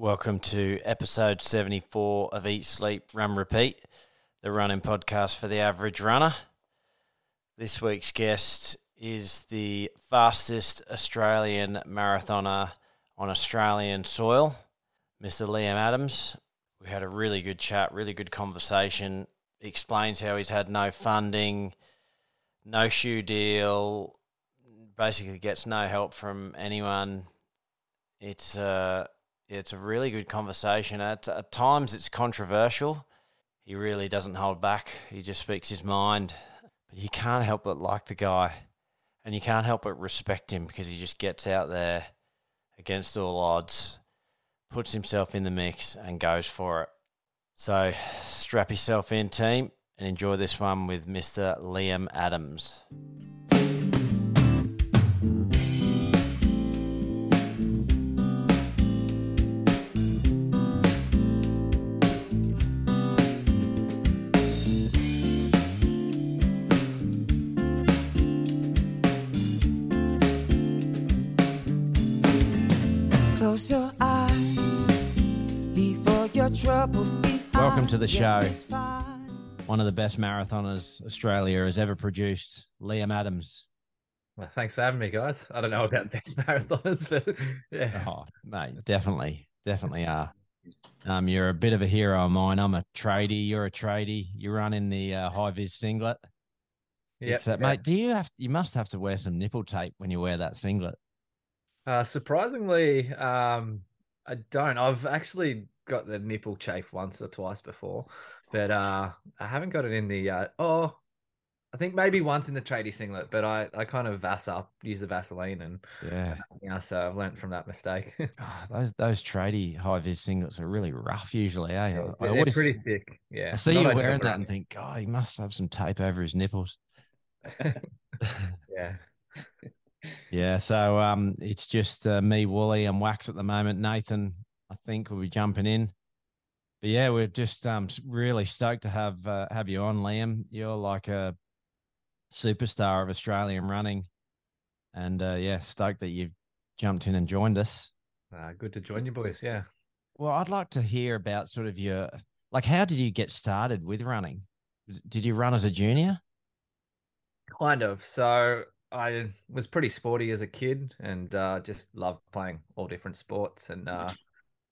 Welcome to episode 74 of Eat, Sleep, Run, Repeat, the running podcast for the average runner. This week's guest is the fastest Australian marathoner on Australian soil, Mr. Liam Adams. We had a really good chat, really good conversation. He explains how he's had no funding, no shoe deal, basically gets no help from anyone. It's uh, it's a really good conversation. At, at times, it's controversial. He really doesn't hold back. He just speaks his mind. But you can't help but like the guy, and you can't help but respect him because he just gets out there against all odds, puts himself in the mix, and goes for it. So strap yourself in, team, and enjoy this one with Mr. Liam Adams. Close your eyes, leave all your troubles behind. Welcome to the show. it's fine. One of the best marathoners Australia has ever produced, Liam Adams. Well, thanks for having me, guys. I don't know about best marathoners, but yeah. Oh, mate, definitely, definitely are. Um, you're a bit of a hero of mine. I'm a tradie. You're a tradie. You run in the uh, high vis singlet. Yeah, It's, uh, yep. mate. Do you have? You must have to wear some nipple tape when you wear that singlet. Uh, surprisingly, um, I don't. I've actually got the nipple chafe once or twice before, but uh, I haven't got it in the. Uh, oh, I think maybe once in the tradie singlet, but I, I kind of vas up, use the Vaseline, and Yeah. yeah, so I've learned from that mistake. Oh, those those tradie high vis singlets are really rough usually. Eh? I, I They're always pretty thick. Yeah, I see Not you wearing that and think, God, he must have some tape over his nipples. yeah. Yeah, so um, it's just uh, me, Wooly, and Wax at the moment. Nathan, I think, will be jumping in. But yeah, we're just um really stoked to have uh, have you on, Liam. You're like a superstar of Australian running, and uh, yeah, stoked that you've jumped in and joined us. Uh, good to join you, boys. Yeah. Well, I'd like to hear about sort of your like, how did you get started with running? Did you run as a junior? Kind of. So I was pretty sporty as a kid and uh, just loved playing all different sports. And uh,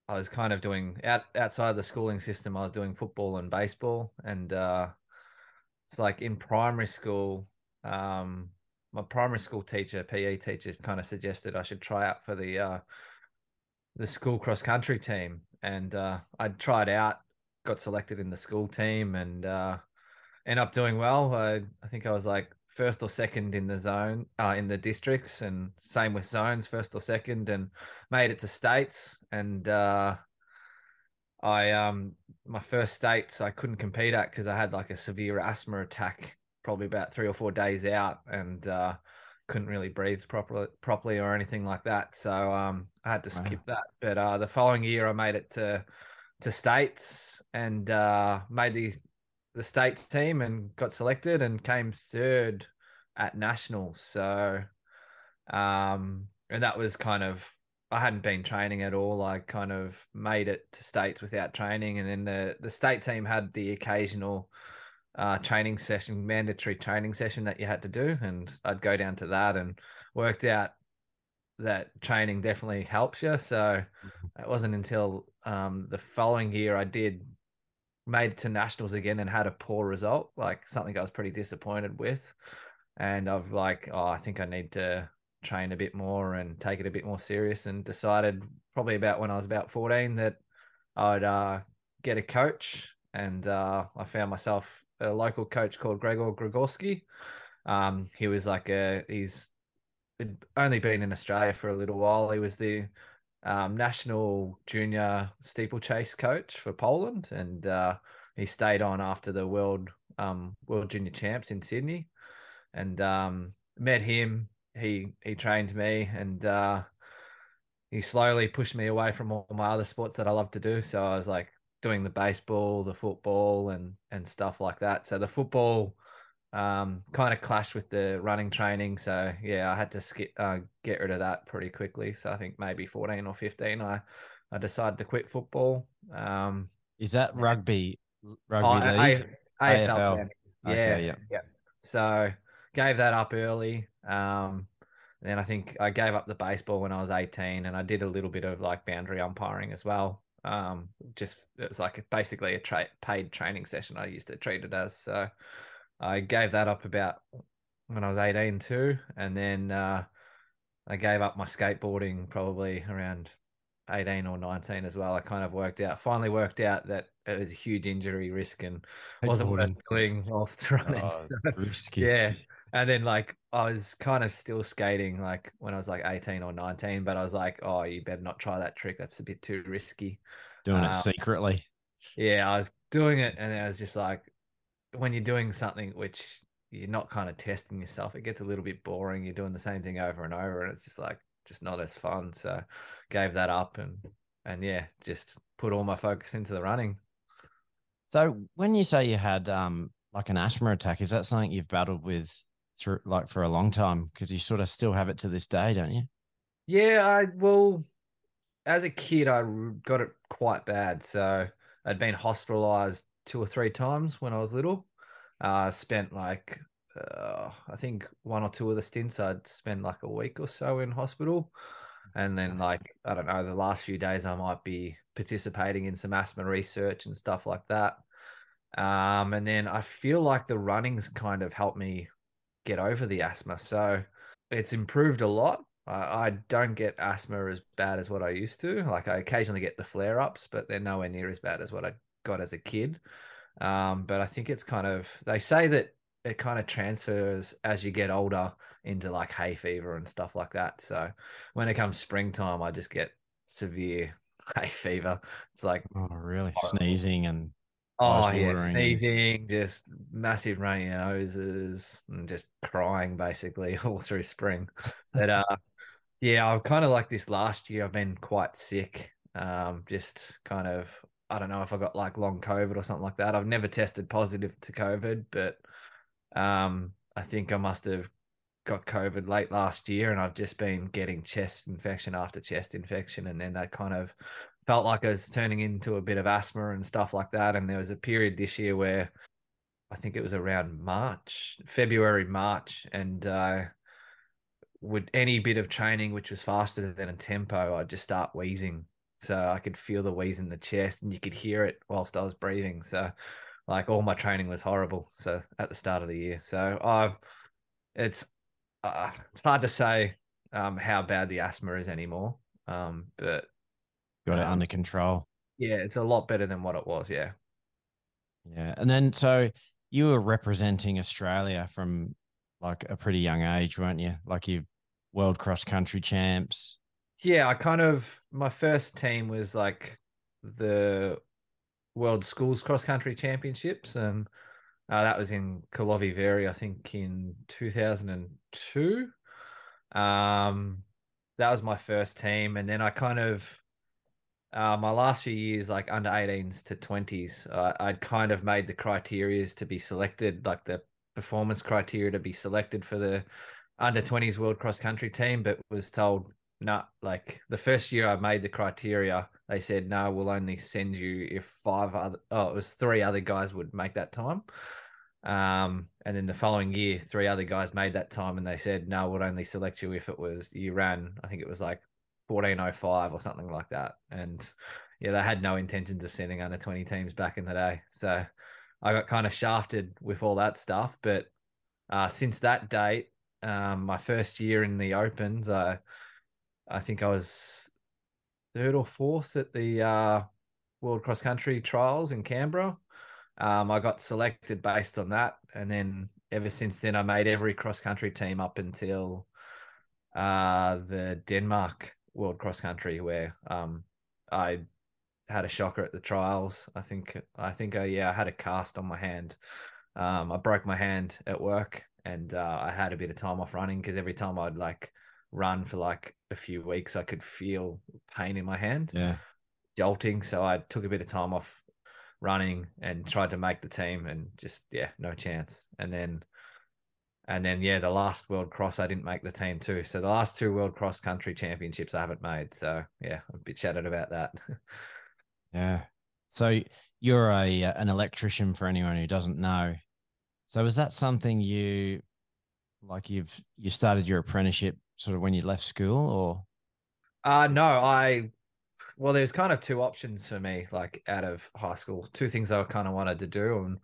I was kind of doing out outside the schooling system. I was doing football and baseball. And uh, it's like in primary school, um, my primary school teacher, PE teacher, kind of suggested I should try out for the uh, the school cross country team. And uh, I tried out, got selected in the school team, and uh, ended up doing well. I, I think I was like first or second in the zone, uh, in the districts, and same with zones, first or second, and made it to states. And uh, I, um, my first states, I couldn't compete at because I had like a severe asthma attack, probably about three or four days out, and uh, couldn't really breathe properly, properly or anything like that. So um, I had to Wow. skip that. But uh, the following year, I made it to to states and uh, made the the states team and got selected and came third at nationals. So, um, and that was kind of I hadn't been training at all. I kind of made it to states without training, and then the the state team had the occasional uh, training session, mandatory training session that you had to do, and I'd go down to that and worked out that training definitely helps you. So it wasn't until um, the following year I did made it to nationals again and had a poor result, like something I was pretty disappointed with. And I've like, oh, I think I need to train a bit more and take it a bit more serious and decided probably about when I was about 14 that I'd uh, get a coach. And uh, I found myself a local coach called Gregor Grigorski. Um, he was like a, he's only been in Australia for a little while. He was the um, national junior steeplechase coach for Poland, and uh, he stayed on after the world um, world junior champs in Sydney, and um, met him. He he trained me, and uh, he slowly pushed me away from all my other sports that I love to do. So I was like doing the baseball, the football, and and stuff like that. So the football um, kind of clashed with the running training. So yeah, I had to skip, uh, get rid of that pretty quickly. So I think maybe 14 or 15, I I decided to quit football. Um, Is that Yeah. rugby? oh, Rugby A- league. A- AFL. AFL. then. Okay, Yeah, yeah. So gave that up early. Um, then I think I gave up the baseball when I was 18, and I did a little bit of like boundary umpiring as well. Um, just it was like basically a tra- paid training session. I used to treat it as. So I gave that up about when I was 18 too, and then uh, I gave up my skateboarding probably around 18 or 19 as well. I kind of worked out, finally worked out that it was a huge injury risk and wasn't worth doing whilst running. Oh, So, risky. yeah. And then like I was kind of still skating like when I was like 18 or 19, but I was like, oh, you better not try that trick. That's a bit too risky. Doing Um, it secretly. Yeah, I was doing it and I was just like when you're doing something which you're not kind of testing yourself, it gets a little bit boring. You're doing the same thing over and over and it's just like just not as fun. So gave that up and and yeah, just put all my focus into the running. So when you say you had um like an asthma attack, is that something you've battled with through like for a long time? Because you sort of still have it to this day, don't you? Yeah, I well, as a kid, I got it quite bad. So I'd been hospitalized two or three times when I was little. Uh, spent like uh, I think one or two of the stints I'd spend like a week or so in hospital, and then like I don't know, the last few days I might be participating in some asthma research and stuff like that. Um, and then I feel like the running's kind of helped me get over the asthma. So it's improved a lot. I, I don't get asthma as bad as what I used to. Like I occasionally get the flare ups, but they're nowhere near as bad as what I got as a kid. Um, but I think it's kind of they say that it kind of transfers as you get older into like hay fever and stuff like that. So when it comes springtime, I just get severe hay fever. It's like Oh, really? Horrible. Sneezing and Oh yeah, sneezing, just massive runny noses, and just crying basically all through spring. But uh, yeah, I'm kind of like this last year. I've been quite sick. Um, just kind of, I don't know if I got like long COVID or something like that. I've never tested positive to COVID, but um, I think I must have got COVID late last year, and I've just been getting chest infection after chest infection, and then that kind of felt like I was turning into a bit of asthma and stuff like that. And there was a period this year where I think it was around March, February, March, and uh, would any bit of training which was faster than a tempo, I'd just start wheezing. So I could feel the wheeze in the chest, and you could hear it whilst I was breathing. So, like all my training was horrible. So at the start of the year, so I've it's uh, it's hard to say um, how bad the asthma is anymore. Um, but got it Um, under control. yeah, it's a lot better than what it was. Yeah. Yeah. And then so you were representing Australia from like a pretty young age, weren't you? Like you world cross country champs. Yeah, I kind of my first team was like the World Schools Cross Country Championships, and uh, that was in Karlovy Vary, I think, in two thousand and two. Um, that was my first team, and then I kind of uh, my last few years, like under 18s to 20s, uh, I'd kind of made the criterias to be selected, like the performance criteria to be selected for the under 20s World Cross Country team, but was told, no, like the first year I made the criteria, they said, no, we'll only send you if five other, oh, it was three other guys would make that time. Um, and then the following year, three other guys made that time and they said, no, we'll only select you if it was, you ran, I think it was like 1405 or something like that. And yeah, they had no intentions of sending under 20 teams back in the day. So I got kind of shafted with all that stuff. But uh, since that date, um, my first year in the Opens, I, I think I was third or fourth at the uh, World Cross Country Trials in Canberra. Um, I got selected based on that. And then ever since then, I made every cross country team up until uh, the Denmark World Cross Country, where um, I had a shocker at the trials. I think I think I yeah I had a cast on my hand. Um, I broke my hand at work, and uh, I had a bit of time off running because every time I'd like run for like a few weeks, I could feel pain in my hand, Yeah. jolting. So I took a bit of time off running and tried to make the team, and just yeah, no chance. And then and then yeah, the last World Cross I didn't make the team too. So the last two World Cross Country Championships I haven't made. So yeah, I'm a bit shattered about that. yeah. So you're a uh, an electrician for anyone who doesn't know. So is that something you like you've you started your apprenticeship sort of when you left school or uh no, I well there's kind of two options for me like out of high school. Two things I kind of wanted to do and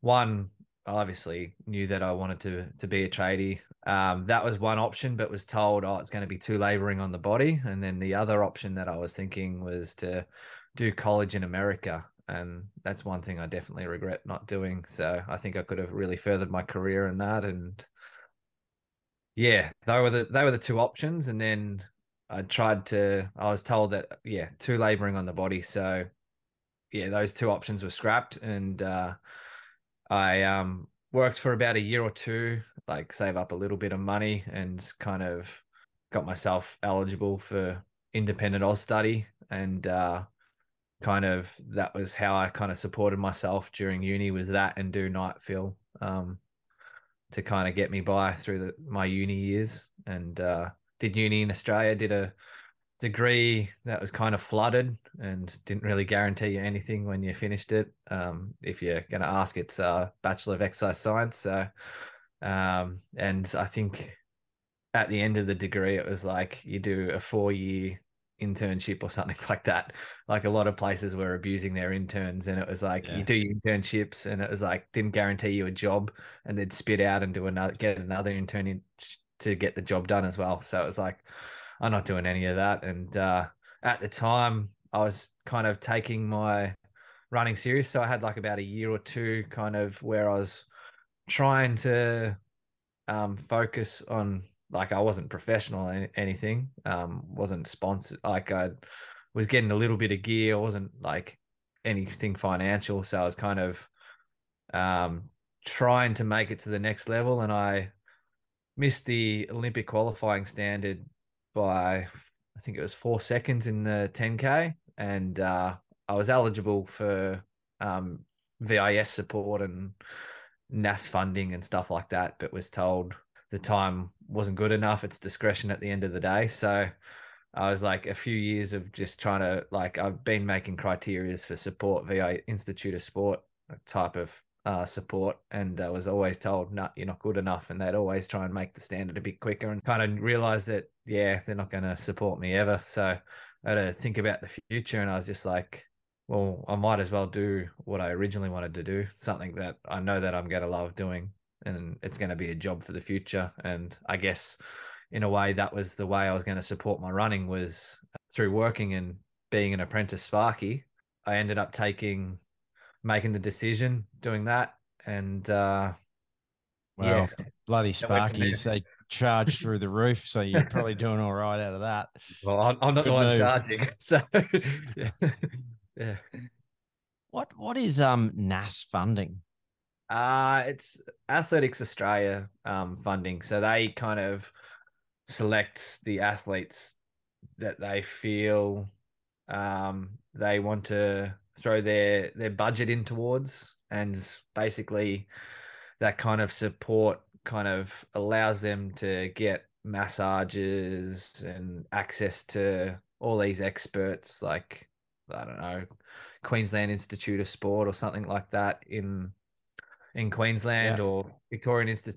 one obviously knew that I wanted to to be a tradie. Um, that was one option, but was told, oh, it's going to be too laboring on the body. And then the other option that I was thinking was to do college in America, and that's one thing I definitely regret not doing. So I think I could have really furthered my career in that. And yeah, they were the they were the two options, and then I tried to. I was told that yeah, too laboring on the body. So yeah, those two options were scrapped, and uh, I um, worked for about a year or two, like save up a little bit of money and kind of got myself eligible for independent Austudy. And uh, kind of that was how I kind of supported myself during uni was that and do night fill um, to kind of get me by through the, my uni years. And uh, did uni in Australia, did a degree that was kind of flooded and didn't really guarantee you anything when you finished it. Um, if you're going to ask, it's a Bachelor of Exercise Science. So, um, and I think at the end of the degree, it was like you do a four year internship or something like that. Like a lot of places were abusing their interns, and it was like yeah. you do internships, and it was like didn't guarantee you a job, and they'd spit out and do another, get another intern in to get the job done as well. So it was like, I'm not doing any of that. And uh, at the time, I was kind of taking my running serious. So I had like about a year or two kind of where I was trying to um, focus on like I wasn't professional or anything, um, wasn't sponsored. Like I was getting a little bit of gear, I wasn't like anything financial. So I was kind of um, trying to make it to the next level, and I missed the Olympic qualifying standard by I think it was four seconds in the 10k, and uh, I was eligible for um, VIS support and NAS funding and stuff like that, but was told the time wasn't good enough. It's discretion at the end of the day. So I was like a few years of just trying to like I've been making criterias for support via Institute of Sport type of uh, support and I was always told, no, you're not good enough. And they'd always try and make the standard a bit quicker and kind of realize that, yeah, they're not going to support me ever. So I had to think about the future. And I was just like, well, I might as well do what I originally wanted to do, something that I know that I'm going to love doing and it's going to be a job for the future. And I guess in a way, that was the way I was going to support my running was through working and being an apprentice Sparky. I ended up taking making the decision, doing that, and uh, well, yeah. bloody Sparkies, they charge through the roof, so you're probably doing all right out of that. Well, I'm, I'm not Good the one move. charging, so yeah. yeah. What what is um NAS funding? Uh it's Athletics Australia um funding. So they kind of select the athletes that they feel um they want to throw their their budget in towards and basically that kind of support kind of allows them to get massages and access to all these experts like I don't know Queensland Institute of Sport or something like that in in Queensland yeah. or Victorian Insti-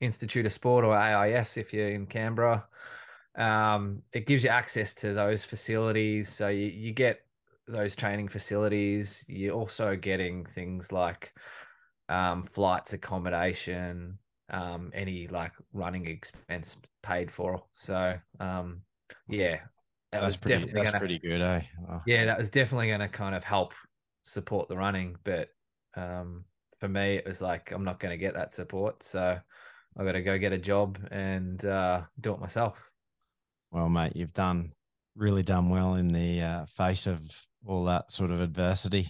Institute of Sport or AIS if you're in Canberra. Um, it gives you access to those facilities, so you, you get those training facilities. You're also getting things like um, flights, accommodation, um, any like running expense paid for. So um, yeah, that that's was pretty, definitely that's gonna, pretty good, eh? Oh. Yeah, that was definitely going to kind of help support the running. But um, for me, it was like I'm not going to get that support, so I got to go get a job and uh, do it myself. Well, mate, you've done really done well in the uh, face of all that sort of adversity.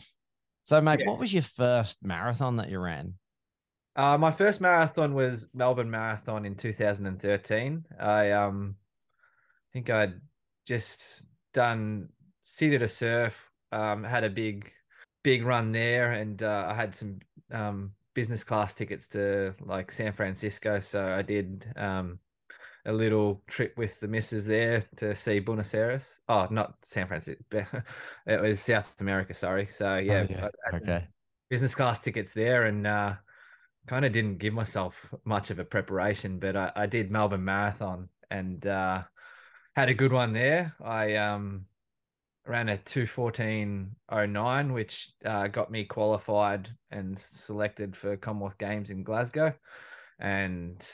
So, mate, yeah. what was your first marathon that you ran? Uh, my first marathon was Melbourne Marathon in 2013. I um, think I'd just done City to Surf, um, had a big, big run there, and uh, I had some um, business class tickets to like San Francisco, so I did um, a little trip with the missus there to see Buenos Aires. Oh, not San Francisco. it was South America. Sorry. So yeah, Oh, yeah. Okay. business class tickets there, and uh, kind of didn't give myself much of a preparation, but I, I did Melbourne Marathon and uh, had a good one there. I um, ran a 214.09, which uh, got me qualified and selected for Commonwealth Games in Glasgow. And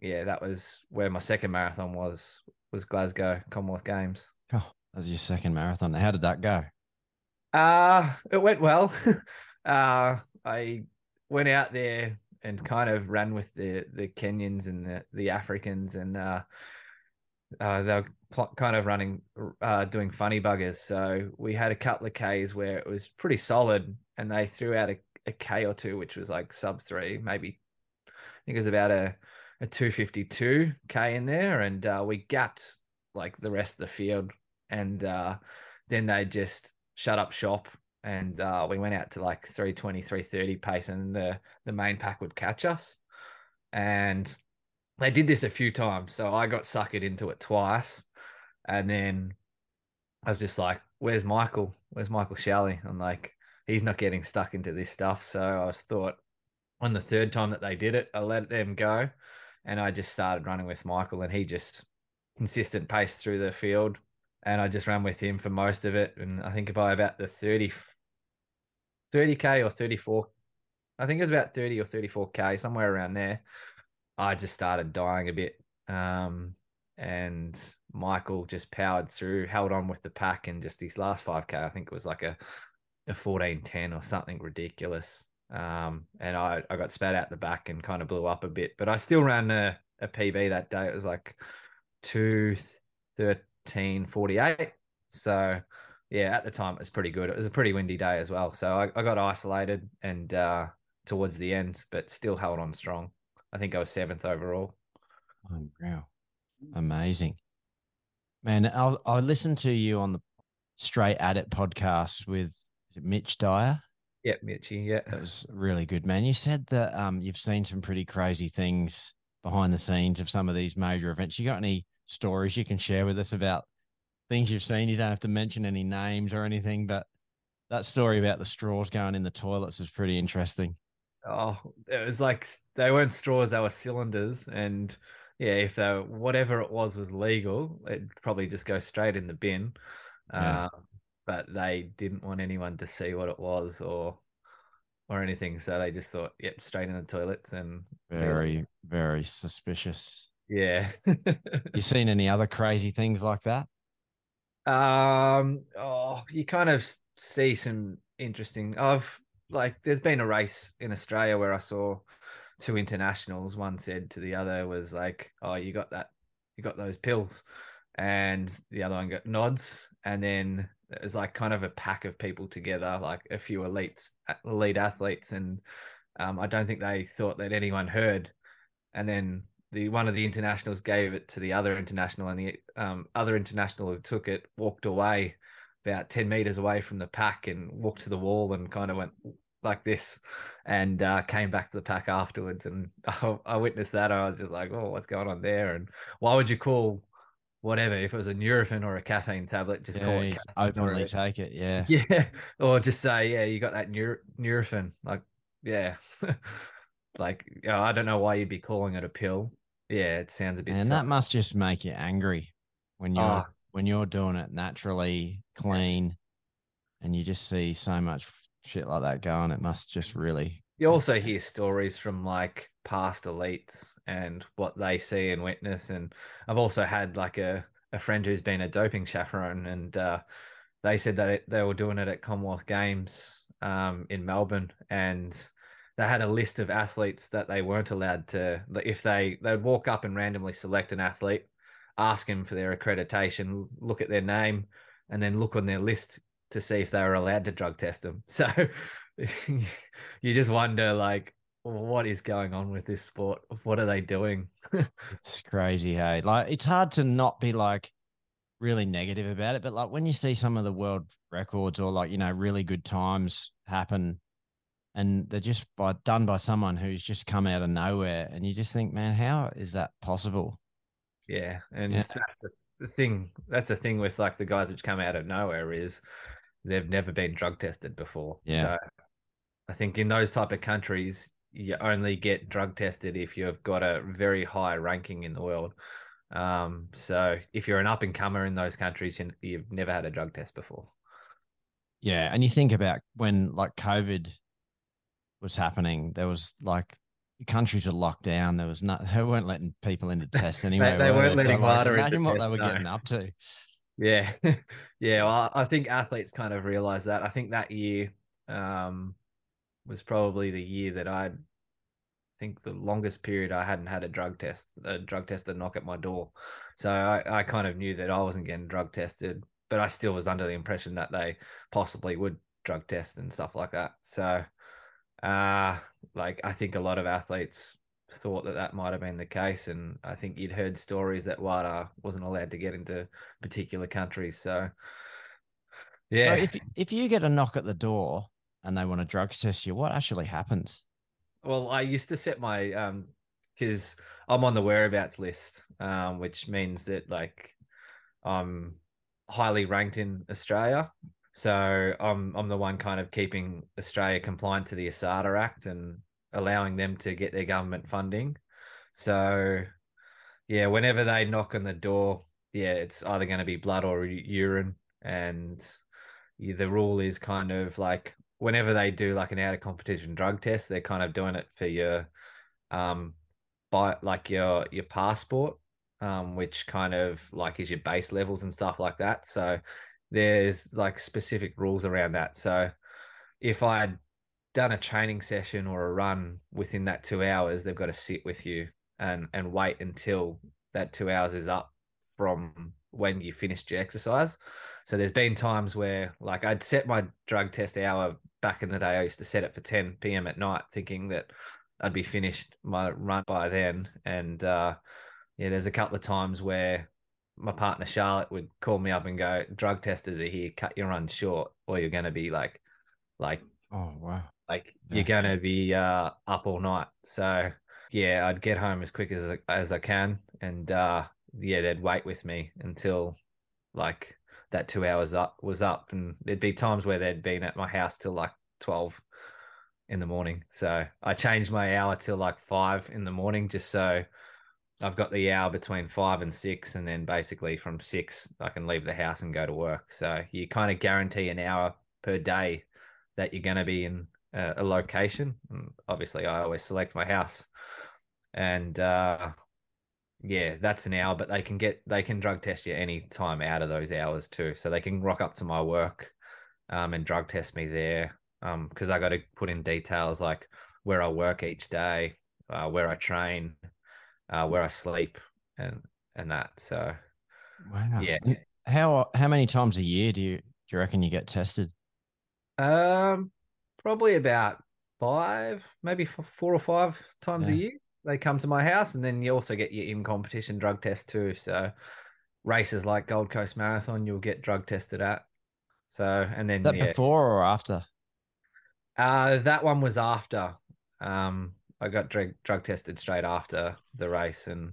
yeah, that was where my second marathon was was Glasgow Commonwealth Games. Oh, that was your second marathon. How did that go? Uh it went well. uh I went out there and kind of ran with the the Kenyans and the the Africans and uh uh, they were pl- kind of running, uh, doing funny buggers. So we had a couple of Ks where it was pretty solid, and they threw out a, a K or two, which was like sub three, maybe. I think it was about a a two fifty two K in there, and uh, we gapped like the rest of the field, and uh, then they just shut up shop. And uh, we went out to like 320, 330 pace, and the, the main pack would catch us. And they did this a few times. So I got suckered into it twice. And then I was just like, where's Michael? Where's Michael Shelley? I'm like, he's not getting stuck into this stuff. So I was thought on the third time that they did it, I let them go. And I just started running with Michael and he just consistent pace through the field. And I just ran with him for most of it. And I think by about the 30, 30K or 34, I think it was about 30 or 34K, somewhere around there. I just started dying a bit. Um, and Michael just powered through, held on with the pack, and just his last 5K, I think it was like a, a 1410 or something ridiculous. Um, and I, I got spat out the back and kind of blew up a bit, but I still ran a, a PB that day. It was like 21348. So, yeah, at the time it was pretty good. It was a pretty windy day as well. So I, I got isolated and uh, towards the end, but still held on strong. I think I was seventh overall. Unreal. Amazing. Man, I, I listened to you on the Straight At It podcast with is it Mitch Dyer. Yeah, Mitchy. Yeah. That was really good, man. You said that um, you've seen some pretty crazy things behind the scenes of some of these major events. You got any stories you can share with us about things you've seen? You don't have to mention any names or anything, but that story about the straws going in the toilets was pretty interesting. Oh, it was like they weren't straws; they were cylinders, and yeah, if they were, whatever it was was legal, it'd probably just go straight in the bin. Yeah. Uh, but they didn't want anyone to see what it was or or anything, so they just thought, "Yep, straight in the toilets." And Very, very suspicious. yeah. You seen any other crazy things like that? Um, oh, you kind of see some interesting. I've like, there's been a race in Australia where I saw two internationals. One said to the other was like, "Oh, you got that? You got those pills?" And the other one got nods. And then it was like kind of a pack of people together, like a few elites, elite athletes, and um, I don't think they thought that anyone heard. And then the one of the internationals gave it to the other international, and the um, other international who took it walked away about ten meters away from the pack and walked to the wall and kind of went like this, and uh, came back to the pack afterwards. And I, I witnessed that. I was just like, "Oh, what's going on there?" And why would you call whatever if it was a Nurofen or a caffeine tablet? Just call Yeah, it you openly take it. Yeah. yeah, or just say, yeah, you got that Neur- Nurofen. Like, yeah, like you know, I don't know why you'd be calling it a pill. Yeah, it sounds a bit. And that must just make you angry when you're Oh. when you're doing it naturally clean and you just see so much shit like that going. It must just really You also hear stories from like past elites and what they see and witness. And I've also had like a, a friend who's been a doping chaperone, and uh, they said that they were doing it at Commonwealth Games um, in Melbourne, and they had a list of athletes that they weren't allowed to. If they they'd walk up and randomly select an athlete, ask him for their accreditation, look at their name, and then look on their list to see if they were allowed to drug test them. So you just wonder like what is going on with this sport what are they doing it's crazy, hey. Like it's hard to not be like really negative about it, but like when you see some of the world records or like, you know, really good times happen and they're just by done by someone who's just come out of nowhere, and you just think, man, how is that possible? Yeah, and Yeah. that's a, the thing. That's a thing with like the guys which come out of nowhere is they've never been drug tested before. Yeah. So I think in those type of countries, you only get drug tested if you've got a very high ranking in the world. Um, so if you're an up and comer in those countries, you, you've never had a drug test before. Yeah, and you think about when like COVID was happening, there was like countries were locked down. There was not they weren't letting people into tests anyway. they were weren't letting like, water into imagine what they were no. getting up to. Yeah, yeah. Well, I think athletes kind of realize that. I think that year um, was probably the year that I'd think the longest period I hadn't had a drug test, a drug tester knock at my door. So I, I kind of knew that I wasn't getting drug tested, but I still was under the impression that they possibly would drug test and stuff like that. So, uh, like I think a lot of athletes thought that that might have been the case, and I think you'd heard stories that WADA wasn't allowed to get into particular countries. So, yeah, So if if you get a knock at the door and they want to drug test you, what actually happens? Well, I used to set my um because I'm on the whereabouts list, um, which means that like I'm highly ranked in Australia. So I'm I'm the one kind of keeping Australia compliant to the ASADA Act and allowing them to get their government funding. So yeah, whenever they knock on the door, yeah, it's either going to be blood or urine, and the rule is kind of like whenever they do like an out of competition drug test, they're kind of doing it for your um by like your your passport, um, which kind of like is your base levels and stuff like that. So there's like specific rules around that. So if I had done a training session or a run within that two hours, they've got to sit with you and and wait until that two hours is up from when you finished your exercise. So there's been times where like I'd set my drug test hour back in the day. I used to set it for 10 p.m. at night, thinking that I'd be finished my run by then. And uh, yeah, there's a couple of times where my partner Charlotte would call me up and go, "Drug testers are here. Cut your run short, or you're going to be like, like, Oh wow. Like Yeah. you're going to be uh, up all night." So yeah, I'd get home as quick as I- as I can, and uh, yeah, they'd wait with me until like that two hours up was up, and there'd be times where they'd been at my house till like twelve in the morning. So I changed my hour till like five in the morning, just so I've got the hour between five and six, and then basically from six I can leave the house and go to work. So you kind of guarantee an hour per day that you're going to be in a, a location. And obviously, I always select my house, and uh, yeah, that's an hour. But they can get they can drug test you any time out of those hours too. So they can rock up to my work um, and drug test me there because I got to put in details like where I work each day, uh, where I train, uh, where I sleep, and and that. So Wow. Yeah. How how many times a year do you do you reckon you get tested? um, probably about five, maybe four or five times a year. They come to my house, and then you also get your in competition drug test too. So races like Gold Coast Marathon, you'll get drug tested at. So and then that yeah, before or after? Uh, that one was after. Um, I got drug drug tested straight after the race, and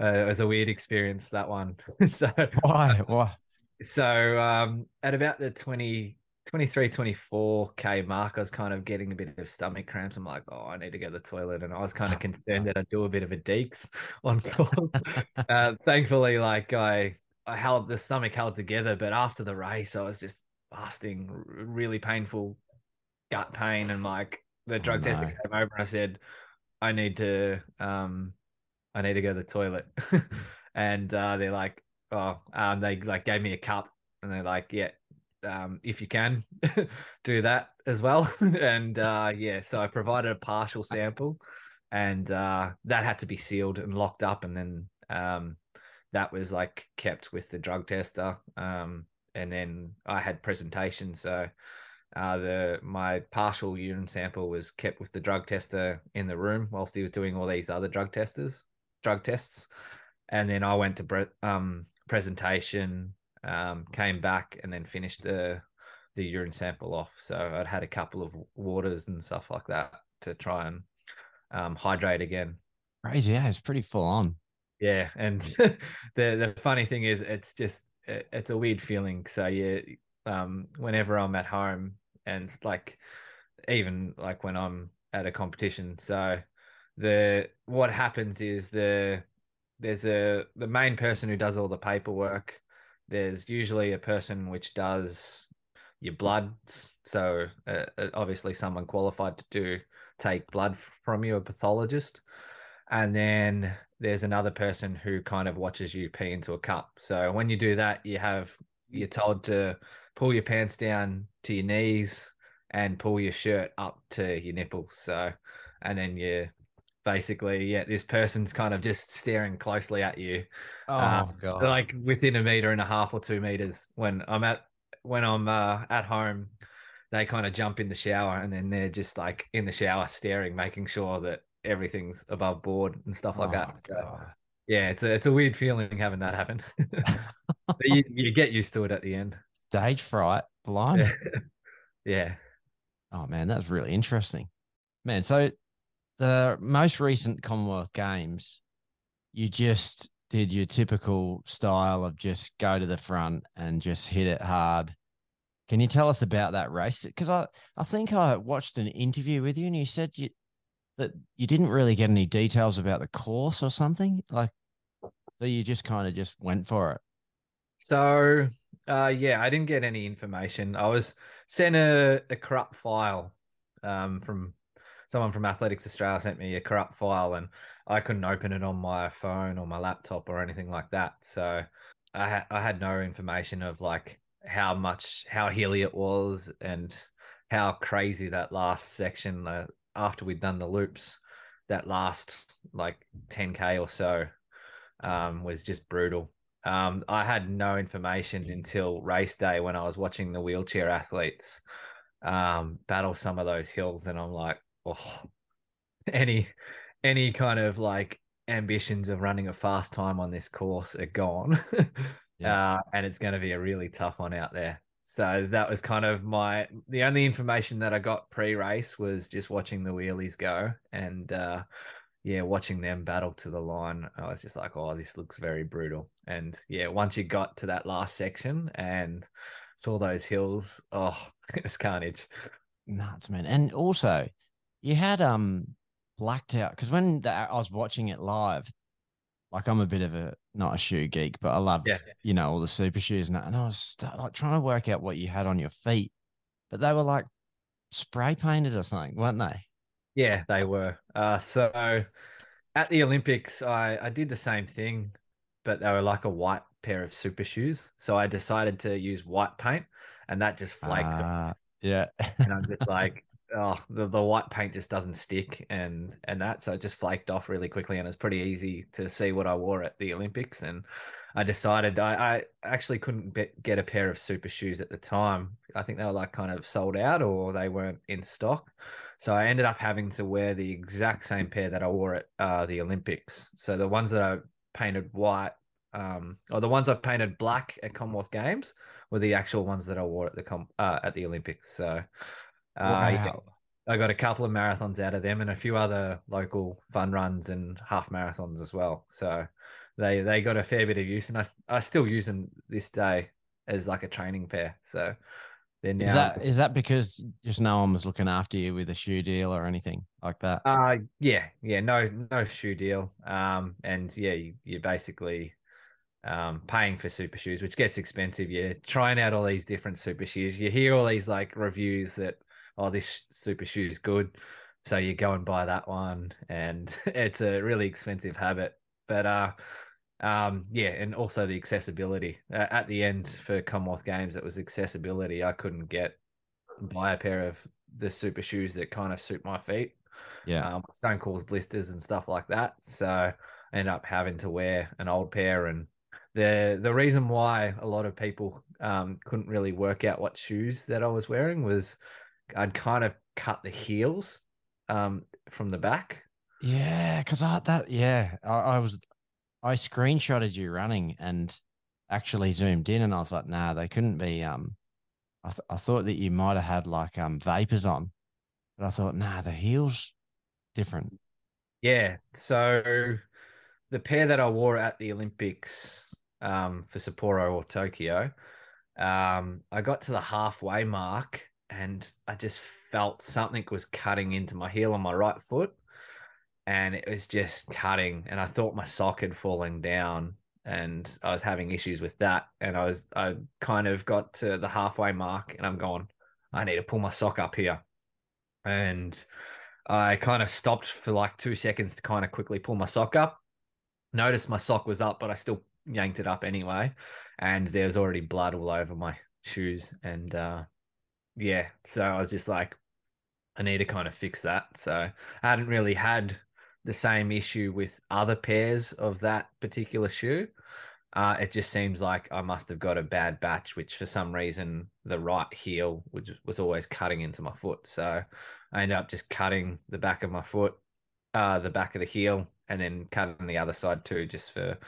uh, it was a weird experience that one. so, Why? Why? so um, at about the 20, 23, 24 k mark, I was kind of getting a bit of stomach cramps. I'm like, oh, I need to go to the toilet, and I was kind of concerned that I'd do a bit of a deeks on course. uh, thankfully, like I, I held the stomach held together, but after the race, I was just busting, r- really painful gut pain, and like the drug tester no. came over and I said, I need to, um, I need to go to the toilet, and uh, they're like, oh, um, they like gave me a cup, and they're like, yeah. Um, if you can do that as well. and uh, yeah, so I provided a partial sample and uh, that had to be sealed and locked up. And then um, that was like kept with the drug tester. Um, and then I had presentation. So uh, the my partial urine sample was kept with the drug tester in the room whilst he was doing all these other drug testers, drug tests. And then I went to bre- um, presentation, um, came back, and then finished the the urine sample off. So I'd had a couple of waters and stuff like that to try and um, hydrate again. Crazy, yeah, it's pretty full on. Yeah, and the the funny thing is, it's just it, it's a weird feeling. So yeah, um, whenever I'm at home and like even like when I'm at a competition, so the what happens is the there's a the main person who does all the paperwork. There's usually a person which does your blood. So uh, uh, obviously someone qualified to do take blood from you, a pathologist. And then there's another person who kind of watches you pee into a cup. So when you do that, you have you're told to pull your pants down to your knees and pull your shirt up to your nipples. So and then you basically, yeah, this person's kind of just staring closely at you. Oh um, god. Like within a meter and a half or two meters when I'm at when I'm uh, at home they kind of jump in the shower and then they're just like in the shower staring, making sure that everything's above board and stuff like oh, that. So, yeah, it's a it's a weird feeling having that happen. but you, you get used to it at the end. Stage fright, blind. Yeah. yeah. Oh man, that's really interesting. Man, so the most recent Commonwealth Games, you just did your typical style of just go to the front and just hit it hard can you tell us about that race? Because I, I think I watched an interview with you and you said you that you didn't really get any details about the course or something. Like so you just kind of just went for it. So uh yeah, I didn't get any information. I was sent a, a corrupt file um from someone from Athletics Australia sent me a corrupt file and I couldn't open it on my phone or my laptop or anything like that. So I had I had no information of like how much how hilly it was and how crazy that last section uh, after we'd done the loops that last like 10k or so um, was just brutal um, i had no information until race day when i was watching the wheelchair athletes um, battle some of those hills and i'm like oh any any kind of like ambitions of running a fast time on this course are gone yeah. uh, and it's going to be a really tough one out there. So that was kind of my the only information that I got pre-race was just watching the wheelies go and uh, yeah, watching them battle to the line. I was just like, oh, this looks very brutal. And yeah, once you got to that last section and saw those hills, oh, it was carnage. Nuts, man. And also, you had um blacked out because when the, I was watching it live, like I'm a bit of a not a shoe geek, but I love yeah. you know all the super shoes and, and I was start, like trying to work out what you had on your feet, but they were like spray painted or something, weren't they? Yeah, they were. Uh, so at the Olympics, I I did the same thing, but they were like a white pair of super shoes. So I decided to use white paint, and that just flaked. Uh, yeah, and I'm just like, oh the, the white paint just doesn't stick and and that so it just flaked off really quickly and it's pretty easy to see what i wore at the olympics and i decided i, I actually couldn't be, get a pair of super shoes at the time. I think they were like kind of sold out or they weren't in stock. So i ended up having to wear the exact same pair that i wore at uh, the olympics. So the ones that i painted white um, or the ones i painted black at commonwealth games were the actual ones that i wore at the com- uh, at the olympics. So uh, wow. I got a couple of marathons out of them and a few other local fun runs and half marathons as well. So they they got a fair bit of use, and I I still use them this day as like a training pair. So they're now. Is that is that because just no one was looking after you with a shoe deal or anything like that? Uh yeah, yeah, no no shoe deal. Um, and yeah, you, you're basically um, paying for super shoes, which gets expensive. You're trying out all these different super shoes. You hear all these like reviews that oh, this super shoe is good. So you go and buy that one, and it's a really expensive habit. But uh, um, yeah, and also the accessibility. Uh, at the end for Commonwealth Games, it was accessibility. I couldn't get buy a pair of the super shoes that kind of suit my feet. Yeah, um, don't cause blisters and stuff like that. So I ended up having to wear an old pair, and the the reason why a lot of people um, couldn't really work out what shoes that I was wearing was I'd kind of cut the heels um, from the back. Yeah, because I that yeah, I, I, was I screenshotted you running and actually zoomed in, and I was like, nah, they couldn't be um I, th- I thought that you might have had like um vapors on, but I thought nah, the heels different. Yeah. So the pair that I wore at the Olympics um, for Sapporo or Tokyo, um, I got to the halfway mark and I just felt something was cutting into my heel on my right foot. And it was just cutting. And I thought my sock had fallen down and I was having issues with that. And I was, I kind of got to the halfway mark and I'm going, I need to pull my sock up here. And I kind of stopped for like two seconds to kind of quickly pull my sock up. Noticed my sock was up, but I still yanked it up anyway. And there was already blood all over my shoes. And uh, yeah, so I was just like, I need to kind of fix that. So I hadn't really had the same issue with other pairs of that particular shoe. Uh, it just seems like I must have got a bad batch, which for some reason the right heel which was always cutting into my foot. So I ended up just cutting the back of my foot, uh, the back of the heel, and then cutting the other side too, just for.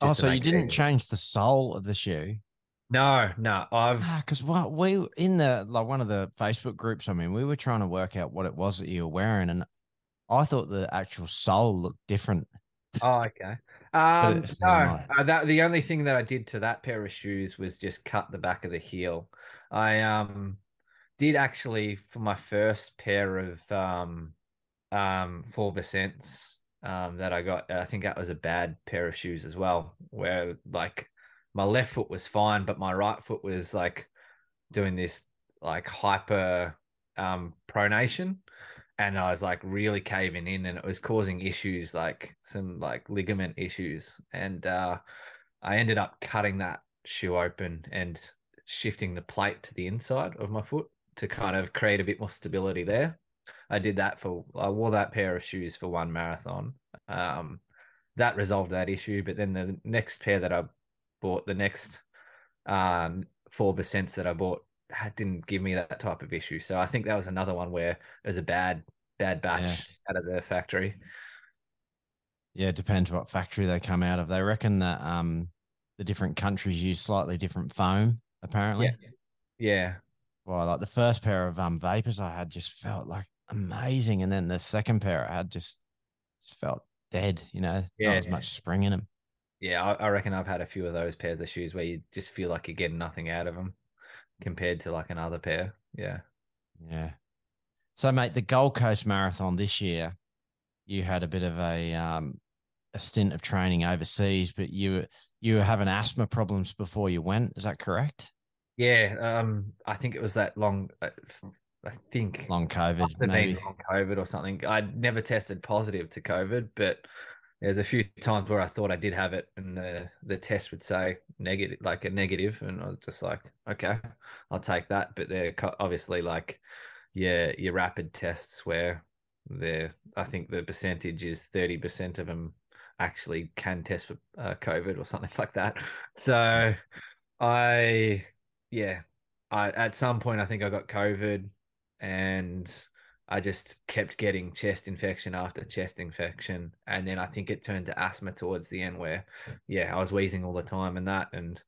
Oh, just to so you didn't change the sole of the shoe? No, no, I've Because what we in the like one of the Facebook groups, I mean, we were trying to work out what it was that you were wearing, and I thought the actual sole looked different. Oh, okay. Um, no, uh, that the only thing that I did to that pair of shoes was just cut the back of the heel. I um did actually for my first pair of um um four percents um that I got. I think that was a bad pair of shoes as well, where like my left foot was fine, but my right foot was like doing this like hyper um pronation and I was like really caving in and it was causing issues like some like ligament issues and uh I ended up cutting that shoe open and shifting the plate to the inside of my foot to kind of create a bit more stability there. I did that for I wore that pair of shoes for one marathon. Um that resolved that issue, but then the next pair that I bought, the next um four percents that I bought didn't give me that type of issue. So I think that was another one where it was a bad bad batch out of the factory. Yeah, it depends what factory they come out of. They reckon that um the different countries use slightly different foam. Apparently, Yeah. Yeah. well, like the first pair of um vapors I had just felt like amazing, and then the second pair I had just, just felt dead. You know, not Yeah. as much spring in them. Yeah, I, I reckon I've had a few of those pairs of shoes where you just feel like you're getting nothing out of them compared to like another pair. Yeah. Yeah. So, mate, the Gold Coast Marathon this year, you had a bit of a um a stint of training overseas, but you you were having asthma problems before you went. Is that correct? Yeah. Um, I think it was that long. uh, I think Long COVID, must have maybe. been long COVID or something. I'd never tested positive to COVID, but there's a few times where I thought I did have it, and the the test would say negative, like a negative, and I was just like, okay, I'll take that. But they're obviously like, yeah, your rapid tests where they're, I think the percentage is thirty percent of them actually can test for uh, COVID or something like that. So I, yeah, I at some point I think I got COVID and I just kept getting chest infection after chest infection. And then I think it turned to asthma towards the end where, yeah, I was wheezing all the time and that. And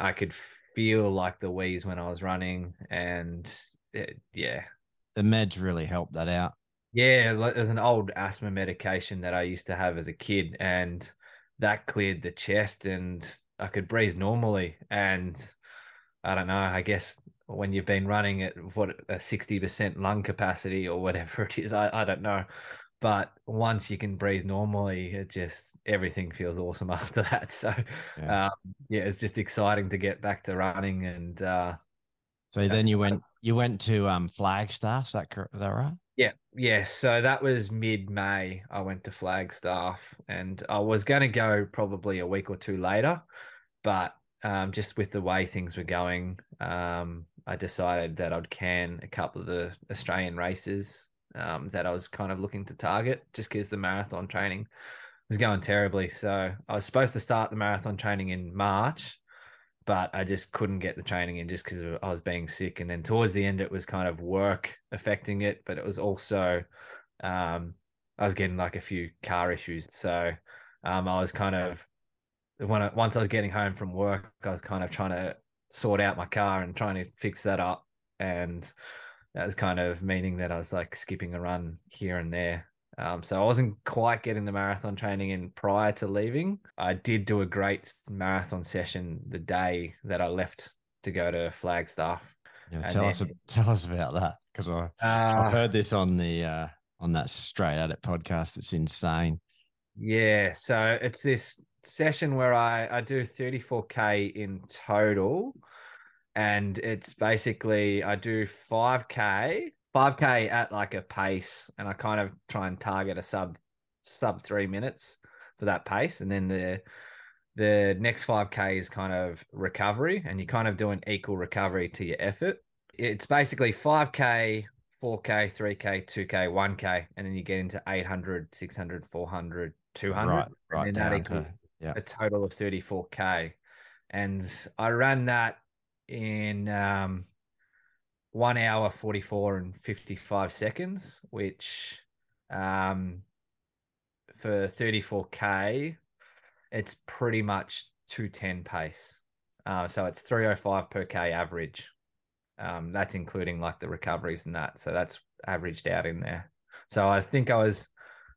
I could feel like the wheeze when I was running. And it, yeah, The meds really helped that out. yeah, there's an old asthma medication that I used to have as a kid, and that cleared the chest, and I could breathe normally. And I don't know, I guess when you've been running at what a sixty percent lung capacity or whatever it is, I, I don't know. But once you can breathe normally, it just everything feels awesome after that. So Yeah. um, yeah, it's just exciting to get back to running and uh, So then you went you went to um Flagstaff. Is that cor- is that right? Yeah, yeah. So that was mid May. I went to Flagstaff and I was going to go probably a week or two later, but um, just with the way things were going, um, I decided that I'd can a couple of the Australian races um, that I was kind of looking to target just because the marathon training was going terribly. So I was supposed to start the marathon training in March, but I just couldn't get the training in just because I was being sick. And then towards the end, it was kind of work affecting it, but it was also um, I was getting like a few car issues. So um, I was kind of when I, once I was getting home from work, I was kind of trying to sort out my car and trying to fix that up. And that was kind of meaning that I was like skipping a run here and there. Um, so I wasn't quite getting the marathon training in prior to leaving. I did do a great marathon session the day that I left to go to Flagstaff. Yeah, tell us tell us about that because I Uh, I've heard this on the uh, on that Straight At It podcast. It's insane. Yeah, so it's this session where I I do 34k in total and it's basically I do 5k, 5k at like a pace and I kind of try and target a sub sub 3 minutes for that pace and then the the next 5k is kind of recovery and you kind of do an equal recovery to your effort. It's basically 5k 4K, 3K, 2K, 1K, and then you get into 800, 600, 400, 200. Right, right and that equals yeah. a total of 34K. And I ran that in um, one hour, 44 and 55 seconds, which um, for 34K, it's pretty much 210 pace. Uh, so it's 305 per K average. Um, that's including like the recoveries and that. So that's averaged out in there. So I think I was,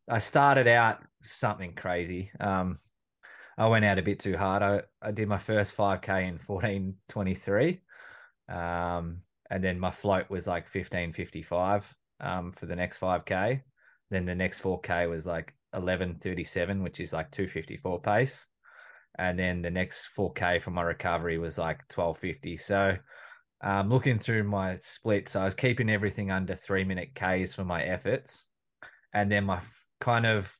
I started out something crazy. Um, I went out a bit too hard. I, I did my first 5K in 1423. Um, and then my float was like 1555 um, for the next 5K. Then the next 4K was like 1137, which is like 254 pace. And then the next 4K for my recovery was like 1250. So, um, looking through my splits, I was keeping everything under three minute Ks for my efforts. And then my kind of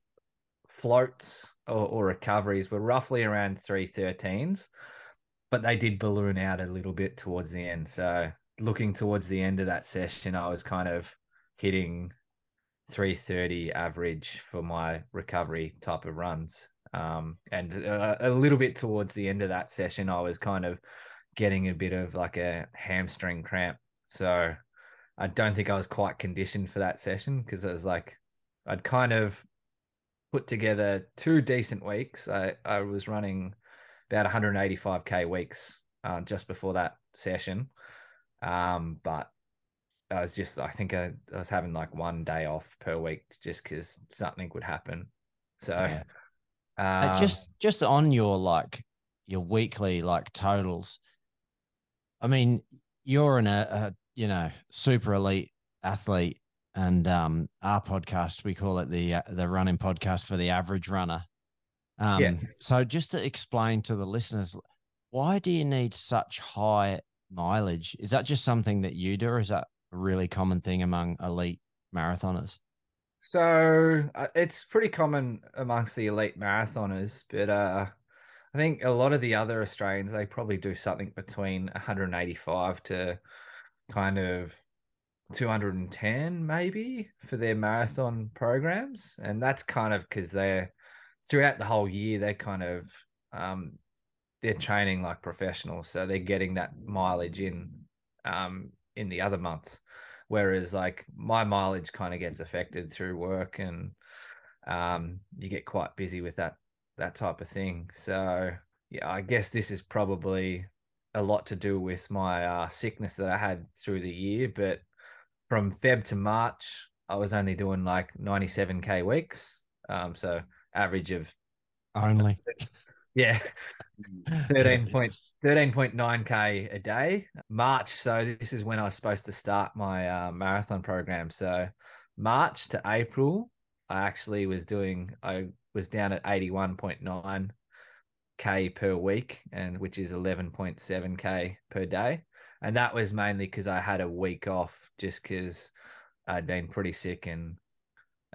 floats or, or recoveries were roughly around 313s, but they did balloon out a little bit towards the end. So, looking towards the end of that session, I was kind of hitting 330 average for my recovery type of runs. Um, and uh, a little bit towards the end of that session, I was kind of getting a bit of like a hamstring cramp. So I don't think I was quite conditioned for that session because it was like I'd kind of put together two decent weeks. I, I was running about 185k weeks uh, just before that session. Um, but I was just, I think I, I was having like one day off per week just because something would happen. So, Yeah. uh, Uh, just just on your like your weekly like totals. I mean, you're in a, a you know super elite athlete, and um, our podcast we call it the uh, the running podcast for the average runner. Um, Yeah. So just to explain to the listeners, why do you need such high mileage? Is that just something that you do, or is that a really common thing among elite marathoners? So uh, it's pretty common amongst the elite marathoners, but uh, I think a lot of the other Australians they probably do something between 185 to kind of 210 maybe for their marathon programs, and that's kind of because they're throughout the whole year they're kind of um, they're training like professionals, so they're getting that mileage in um, in the other months. Whereas like my mileage kind of gets affected through work and um, you get quite busy with that that type of thing. So yeah i guess this is probably a lot to do with my uh, sickness that i had through the year but from feb to march i was only doing like 97k weeks. Um, so average of Only. Yeah. 13 point 13.9k a day. March so this is when i was supposed to start my uh, marathon program. So march to april i actually was doing i was down at 81.9 k per week and which is 11.7k per day and that was mainly because i had a week off just because i'd been pretty sick and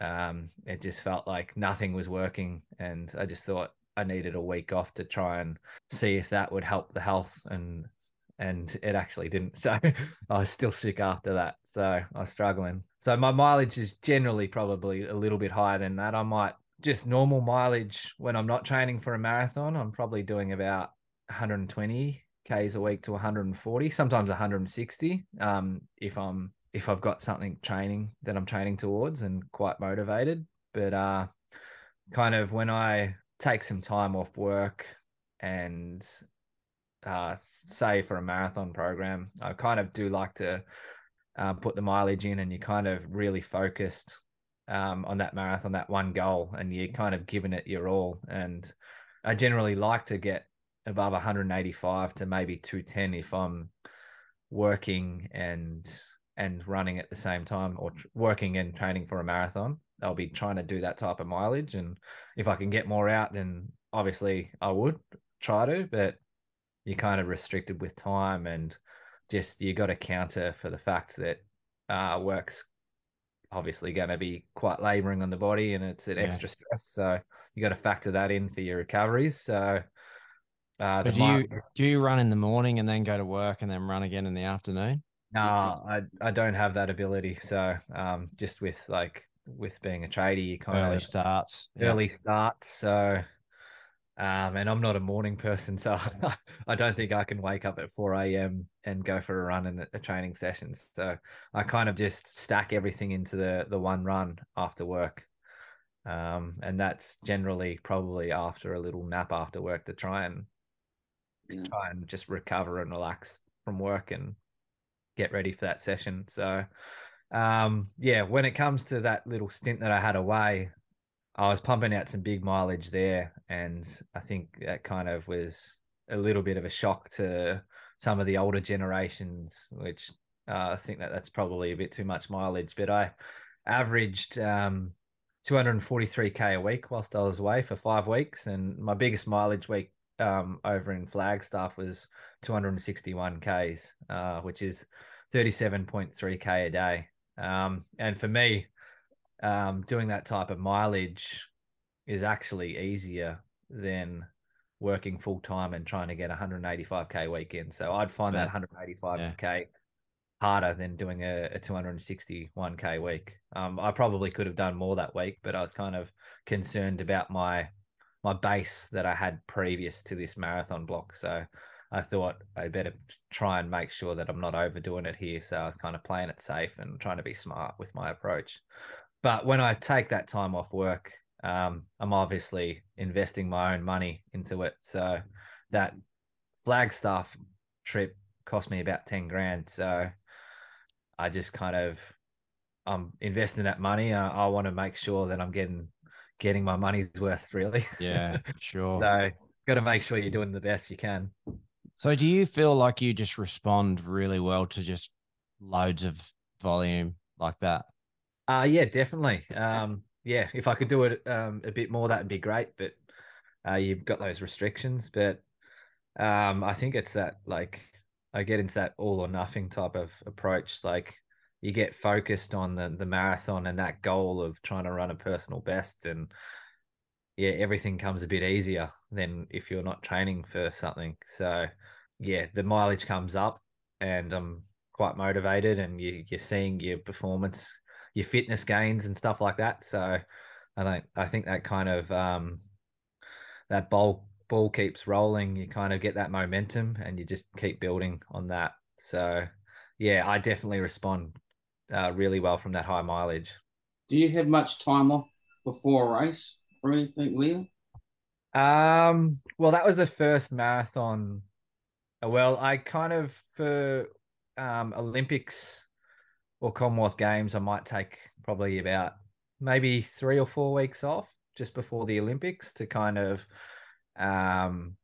um, it just felt like nothing was working and i just thought I needed a week off to try and see if that would help the health and and it actually didn't. So I was still sick after that. So I was struggling. So my mileage is generally probably a little bit higher than that. I might just normal mileage when I'm not training for a marathon, I'm probably doing about 120 Ks a week to 140, sometimes 160. Um, if I'm if I've got something training that I'm training towards and quite motivated. But uh kind of when I take some time off work and uh, say for a marathon program, I kind of do like to um, put the mileage in, and you're kind of really focused um, on that marathon, that one goal, and you're kind of giving it your all. And I generally like to get above 185 to maybe 210 if I'm working and and running at the same time or tr- working and training for a marathon i'll be trying to do that type of mileage. And if i can get more out then obviously i would try to but you're kind of restricted with time and just you got to counter for the fact that uh, work's obviously going to be quite laboring on the body and it's an Yeah. extra stress. So you got to factor that in for your recoveries. So uh, So do you do you run in the morning and then go to work and then run again in the afternoon? No, I I don't have that ability. So um, just with like with being a tradie, you kind Early of starts. Yeah. early starts. So um, and I'm not a morning person, so I don't think I can wake up at 4 a.m. and go for a run in a, a training session. So I kind of just stack everything into the the one run after work. Um, and that's generally probably after a little nap after work to try and Yeah. try and just recover and relax from work and get ready for that session. So, um, yeah, when it comes to that little stint that I had away, I was pumping out some big mileage there, and I think that kind of was a little bit of a shock to some of the older generations, which uh, I think that that's probably a bit too much mileage. But I averaged um, 243k a week whilst I was away for five weeks, and my biggest mileage week um, over in Flagstaff was 261 k's, uh, which is 37.3k a day. Um, and for me, um, doing that type of mileage is actually easier than working full time and trying to get 185k weekend. So I'd find that 185k harder than doing a, a 261k week. Um, I probably could have done more that week, but I was kind of concerned about my my base that I had previous to this marathon block. So I thought I better try and make sure that I'm not overdoing it here. So I was kind of playing it safe and trying to be smart with my approach. But when I take that time off work, um, I'm obviously investing my own money into it. So that Flagstaff trip cost me about 10 grand. So I just kind of I'm investing that money. I, I want to make sure that I'm getting getting my money's worth really. Yeah, sure. so got to make sure you're doing the best you can. So do you feel like you just respond really well to just loads of volume like that? Uh yeah, definitely. Um yeah, if I could do it um a bit more that'd be great, but uh you've got those restrictions, but um I think it's that like I get into that all or nothing type of approach like you get focused on the the marathon and that goal of trying to run a personal best and yeah, everything comes a bit easier than if you're not training for something. So yeah, the mileage comes up and I'm quite motivated and you, you're seeing your performance, your fitness gains and stuff like that. So I think I think that kind of um that ball ball keeps rolling, you kind of get that momentum and you just keep building on that. So yeah, I definitely respond uh, really well from that high mileage. Do you have much time off before a race or anything, Leo? Um, well, that was the first marathon. uh, Well, I kind of for um Olympics or Commonwealth Games, I might take probably about maybe three or four weeks off just before the Olympics to kind of um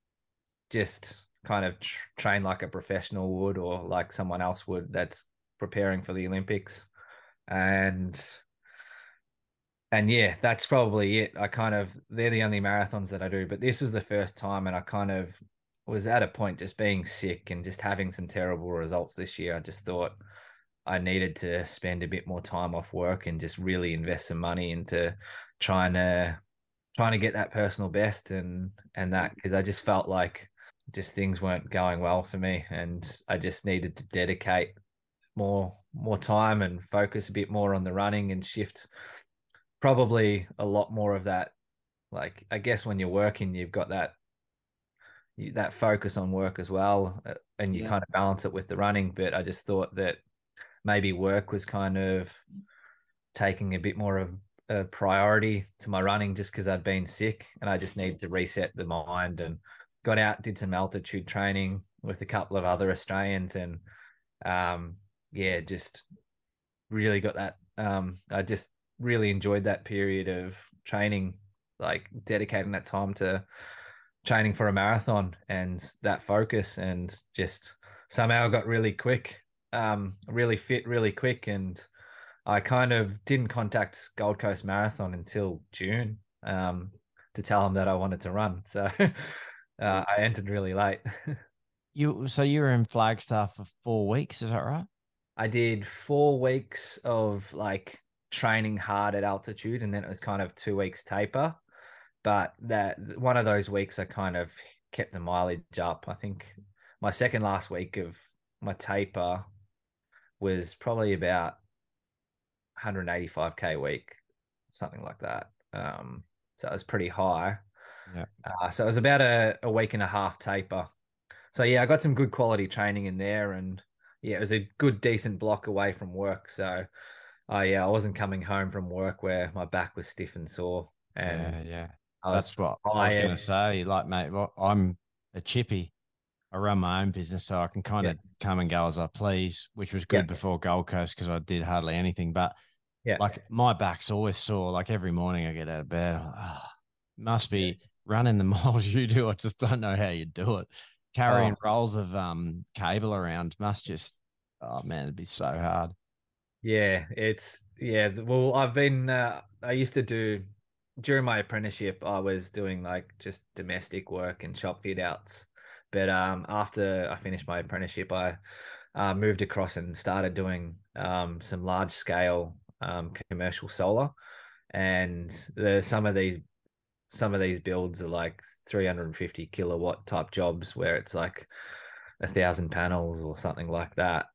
just kind of tr- train like a professional would or like someone else would that's preparing for the Olympics. And and yeah, that's probably it. I kind of they're the only marathons that I do, but this was the first time, and I kind of was at a point just being sick and just having some terrible results this year. I just thought I needed to spend a bit more time off work and just really invest some money into trying to trying to get that personal best and and that because I just felt like just things weren't going well for me and I just needed to dedicate more more time and focus a bit more on the running and shift probably a lot more of that like i guess when you're working you've got that you- that focus on work as well uh, and you Yeah. kind of balance it with the running but i just thought that maybe work was kind of taking a bit more of a priority to my running just because i'd been sick and i just needed to reset the mind and got out did some altitude training with a couple of other Australians, and um, yeah, just really got that. Um, I just really enjoyed that period of training, like dedicating that time to training for a marathon and that focus, and just somehow got really quick, um, really fit, really quick, and I kind of didn't contact Gold Coast Marathon until June um, to tell them that I wanted to run. So uh, I entered really late. You so you were in Flagstaff for four weeks, is that right? I did four weeks of like training hard at altitude, and then it was kind of two weeks taper. But that one of those weeks, I kind of kept the mileage up. I think my second last week of my taper was probably about 185k a week, something like that. Um, so it was pretty high. Yeah. Uh, so it was about a, a week and a half taper. So yeah, I got some good quality training in there, and yeah, it was a good, decent block away from work. So, uh, yeah, I wasn't coming home from work where my back was stiff and sore, and yeah, yeah. That's what I was going to say. Like, mate, well, I'm a chippy. I run my own business, so I can kind Yeah. of come and go as I please, which was good Yeah. before Gold Coast because I did hardly anything. But Yeah. like my back's always sore. Like every morning I get out of bed, like, "Ah, must be running the miles you do. I just don't know how you do it. Carrying Oh. rolls of um cable around must just, oh man, it'd be so hard. Yeah, it's yeah. Well, I've been. Uh, I used to do during my apprenticeship. I was doing like just domestic work and shop fit outs. But um, after I finished my apprenticeship, I uh, moved across and started doing um, some large scale um, commercial solar. And the some of these some of these builds are like 350 kilowatt type jobs where it's like a thousand panels or something like that.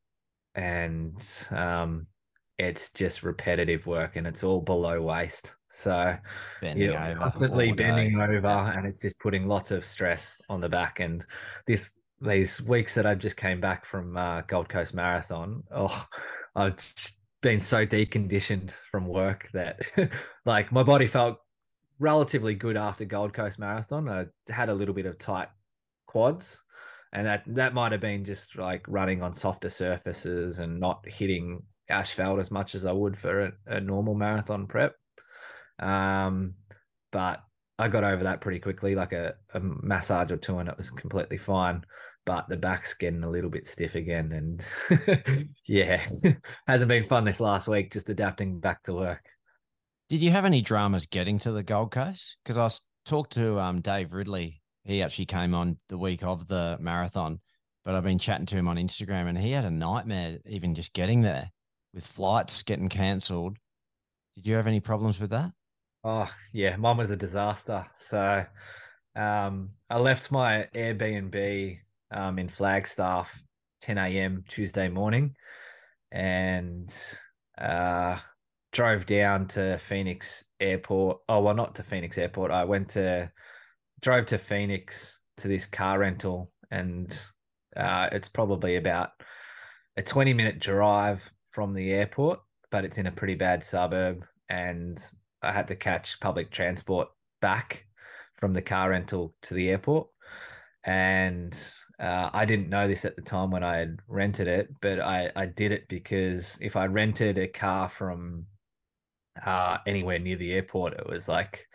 And um it's just repetitive work and it's all below waist so Bending you're over constantly bending over Yeah. and it's just putting lots of stress on the back and this these weeks that i just came back from uh, gold coast marathon oh i've just been so deconditioned from work that like my body felt relatively good after gold coast marathon i had a little bit of tight quads and that that might have been just like running on softer surfaces and not hitting asphalt as much as I would for a, a normal marathon prep. Um, but I got over that pretty quickly, like a, a massage or two, and it was completely fine. But the back's getting a little bit stiff again, and yeah, hasn't been fun this last week. Just adapting back to work. Did you have any dramas getting to the Gold Coast? Because I talked to um, Dave Ridley. He actually came on the week of the marathon, but I've been chatting to him on Instagram and he had a nightmare even just getting there with flights getting cancelled. Did you have any problems with that? Oh yeah, mine was a disaster. So um, I left my Airbnb um, in Flagstaff 10 a.m. Tuesday morning, and uh, drove down to Phoenix Airport. Oh well, not to Phoenix Airport. I went to drove to Phoenix to this car rental, and uh, it's probably about a 20 minute drive from the airport, but it's in a pretty bad suburb, and I had to catch public transport back from the car rental to the airport. And uh, I didn't know this at the time when I had rented it, but I, I did it because if I rented a car from uh, anywhere near the airport, it was like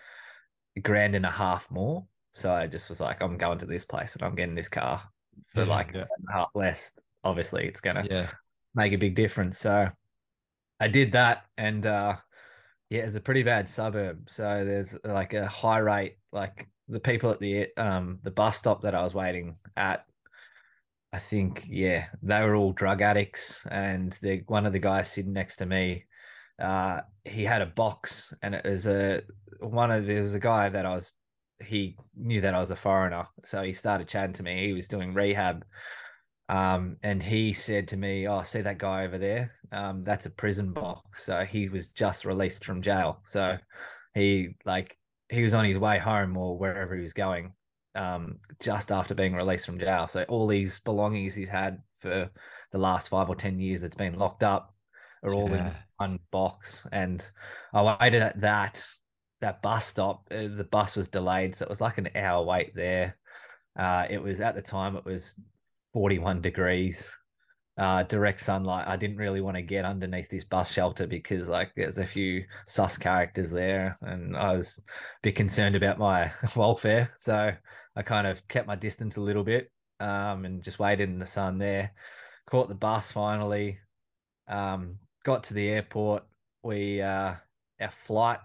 a grand and a half more. So I just was like, I'm going to this place and I'm getting this car for like Yeah. a half less. Obviously, it's going to Yeah. make a big difference. So I did that, and uh, yeah, it's a pretty bad suburb. So there's like a high rate, like the people at the um the bus stop that I was waiting at. I think yeah, they were all drug addicts, and the one of the guys sitting next to me, uh, he had a box, and it was a one of there was a guy that I was. He knew that I was a foreigner, so he started chatting to me. He was doing rehab, um, and he said to me, "Oh, see that guy over there? Um, that's a prison box. So he was just released from jail. So he like he was on his way home or wherever he was going, um, just after being released from jail. So all these belongings he's had for the last five or ten years that's been locked up are all in Yeah. this one box. And I waited at that that bus stop. Uh, the bus was delayed, so it was like an hour wait there. Uh, it was at the time it was 41 degrees, uh, direct sunlight. I didn't really want to get underneath this bus shelter because like there's a few sus characters there, and I was a bit concerned about my welfare. So I kind of kept my distance a little bit um, and just waited in the sun there. Caught the bus finally. Um, got to the airport. We uh, our flight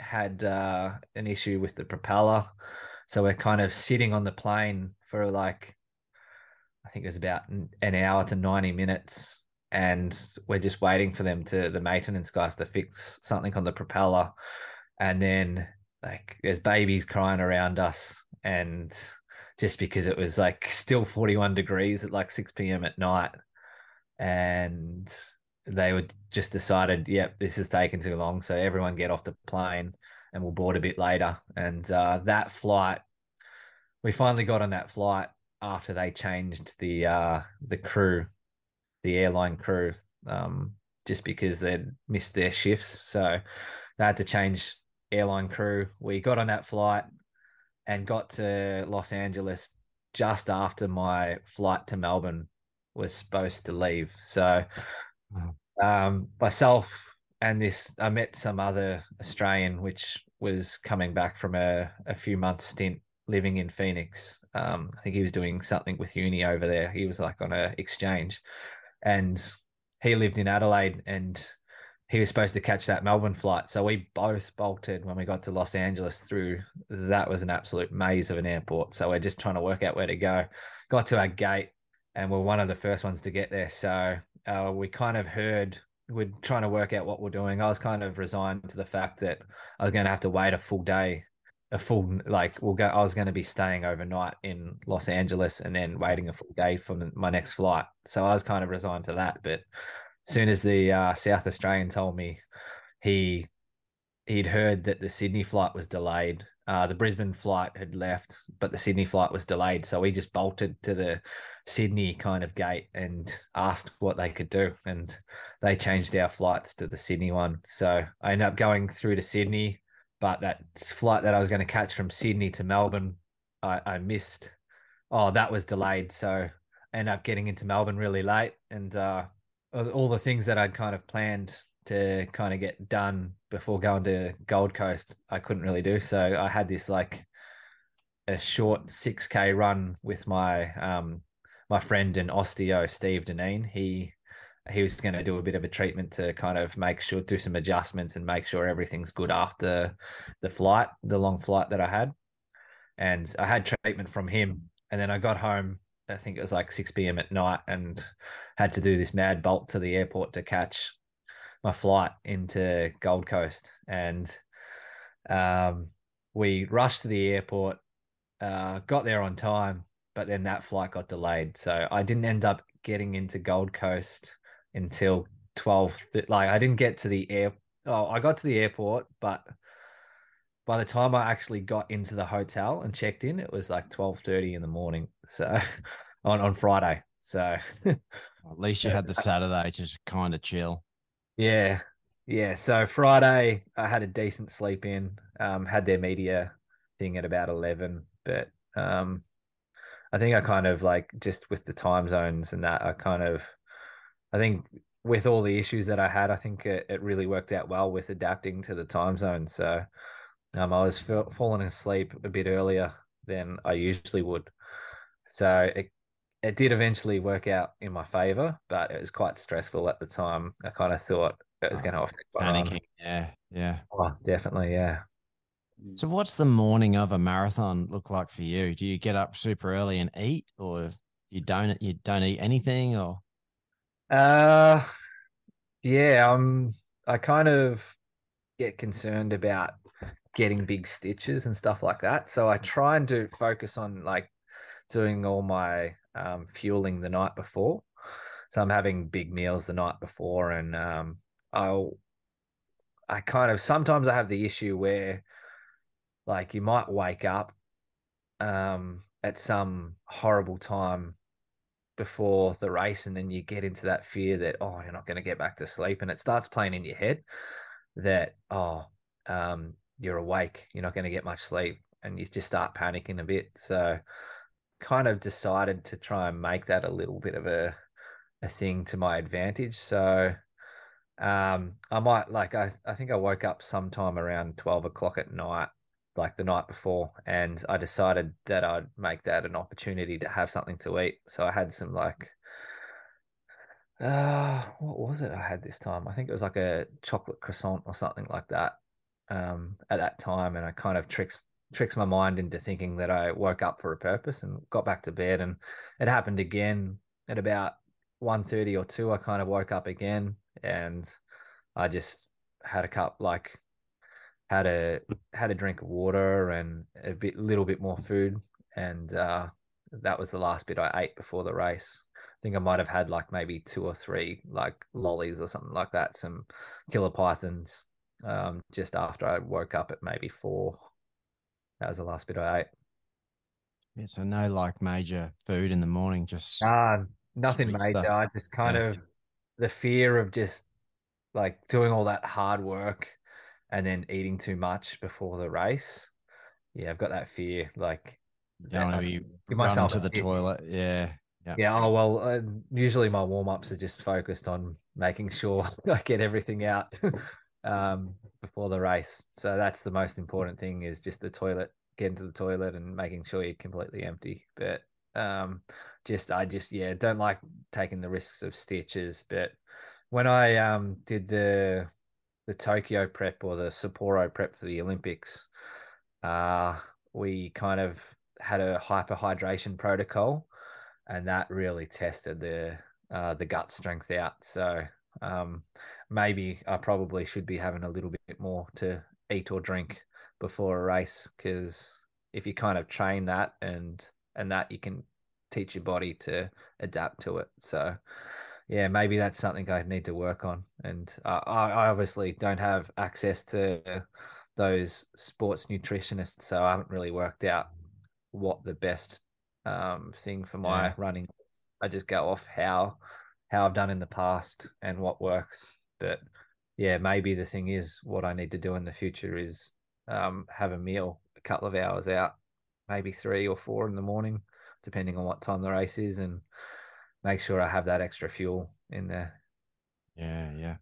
had uh, an issue with the propeller, so we're kind of sitting on the plane for like I think it was about an hour to ninety minutes, and we're just waiting for them to the maintenance guys to fix something on the propeller, and then like there's babies crying around us, and just because it was like still 41 degrees at like 6 p.m. at night. And they would just decided, yep, this is taking too long. So everyone get off the plane and we'll board a bit later. And uh, that flight, we finally got on that flight after they changed the uh, the crew, the airline crew, um, just because they'd missed their shifts. So they had to change airline crew. We got on that flight and got to Los Angeles just after my flight to Melbourne was supposed to leave. So um, myself and this, I met some other Australian, which was coming back from a, a few months stint living in Phoenix. Um, I think he was doing something with uni over there. He was like on a exchange, and he lived in Adelaide, and he was supposed to catch that Melbourne flight. So we both bolted when we got to Los Angeles through that was an absolute maze of an airport. So we're just trying to work out where to go. Got to our gate and we're one of the first ones to get there. So uh, we kind of heard we're trying to work out what we're doing. I was kind of resigned to the fact that I was going to have to wait a full day, a full like we'll go. I was going to be staying overnight in Los Angeles and then waiting a full day for my next flight. So I was kind of resigned to that, but soon as the uh, South Australian told me he he'd heard that the Sydney flight was delayed. Uh, the Brisbane flight had left, but the Sydney flight was delayed. So we just bolted to the Sydney kind of gate and asked what they could do. And they changed our flights to the Sydney one. So I ended up going through to Sydney, but that flight that I was going to catch from Sydney to Melbourne, I, I missed. Oh, that was delayed. So I ended up getting into Melbourne really late. And uh, all the things that I'd kind of planned to kind of get done before going to Gold Coast, I couldn't really do. So I had this like a short 6k run with my um my friend and osteo Steve Deneen. He he was going to do a bit of a treatment to kind of make sure do some adjustments and make sure everything's good after the flight, the long flight that I had. And I had treatment from him and then I got home I think it was like 6 p.m. at night and had to do this mad bolt to the airport to catch my flight into Gold Coast. And um, we rushed to the airport, uh, got there on time, but then that flight got delayed. So I didn't end up getting into Gold Coast until 12. Like I didn't get to the air. Oh, I got to the airport, but by the time I actually got into the hotel and checked in, it was like twelve thirty in the morning. So on on Friday. So at least you had the Saturday to kind of chill. Yeah, yeah. So Friday, I had a decent sleep in. Um, had their media thing at about eleven, but um, I think I kind of like just with the time zones and that, I kind of, I think with all the issues that I had, I think it, it really worked out well with adapting to the time zone. So um, I was f- falling asleep a bit earlier than I usually would. So it it did eventually work out in my favor, but it was quite stressful at the time. I kind of thought it was oh, going to affect my panicking. Run. Yeah, yeah. Oh, definitely, yeah. So, what's the morning of a marathon look like for you? Do you get up super early and eat, or you don't? You don't eat anything, or? Uh, yeah. I'm. I kind of get concerned about getting big stitches and stuff like that. So I try and do focus on like doing all my um, fueling the night before. So I'm having big meals the night before, and um, I'll I kind of sometimes I have the issue where like you might wake up um, at some horrible time before the race, and then you get into that fear that oh you're not going to get back to sleep, and it starts playing in your head that oh um, you're awake, you're not going to get much sleep, and you just start panicking a bit. So kind of decided to try and make that a little bit of a a thing to my advantage. So um, I might like I I think I woke up sometime around twelve o'clock at night, like the night before, and I decided that I'd make that an opportunity to have something to eat. So I had some like uh what was it I had this time? I think it was like a chocolate croissant or something like that um at that time and I kind of tricks tricks my mind into thinking that I woke up for a purpose and got back to bed and it happened again at about 1.30 or 2 I kind of woke up again and I just had a cup like had a had a drink of water and a bit little bit more food and uh that was the last bit I ate before the race. I think I might have had like maybe two or three like lollies or something like that, some killer pythons um, just after I woke up at maybe four. That was the last bit I ate. Yeah, so no like major food in the morning, just nothing major. stuff. I just kind Yeah. of the fear of just like doing all that hard work and then eating too much before the race. Yeah, I've got that fear. Like, you don't want to be myself to the toilet. Yeah. Yeah. Yeah, oh well, uh, usually my warm-ups are just focused on making sure I get everything out um, before the race. So that's the most important thing is just the toilet, getting to the toilet and making sure you're completely empty. But um, just I just yeah, don't like taking the risks of stitches. But when I um did the the Tokyo prep or the Sapporo prep for the Olympics, uh, we kind of had a hyperhydration protocol and that really tested the uh, the gut strength out. So um, maybe I probably should be having a little bit more to eat or drink before a race because if you kind of train that and and that you can teach your body to adapt to it. So yeah, maybe that's something I need to work on. And uh, I, obviously don't have access to those sports nutritionists, so I haven't really worked out what the best um, thing for my Yeah. running is. I just go off how how I've done in the past and what works. But yeah, maybe the thing is what I need to do in the future is um, have a meal a couple of hours out, maybe three or four in the morning, depending on what time the race is, and make sure I have that extra fuel in there. Yeah, yeah.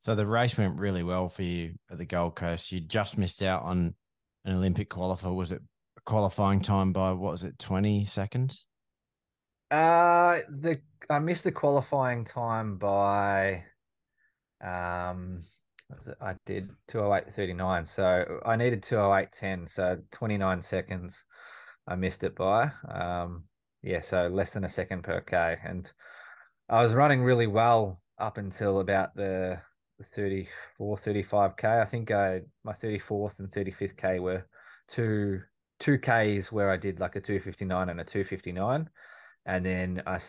So the race went really well for you at the Gold Coast. You just missed out on an Olympic qualifier. Was it qualifying time by what was it, twenty seconds? Uh the I missed the qualifying time by um? I did 208.39. So I needed 208.10, so 29 seconds I missed it by. Um yeah, so less than a second per K. And I was running really well up until about the 34, 35K. I think I my 34th and 35th K were two two Ks where I did like a 259 and a 259 and then I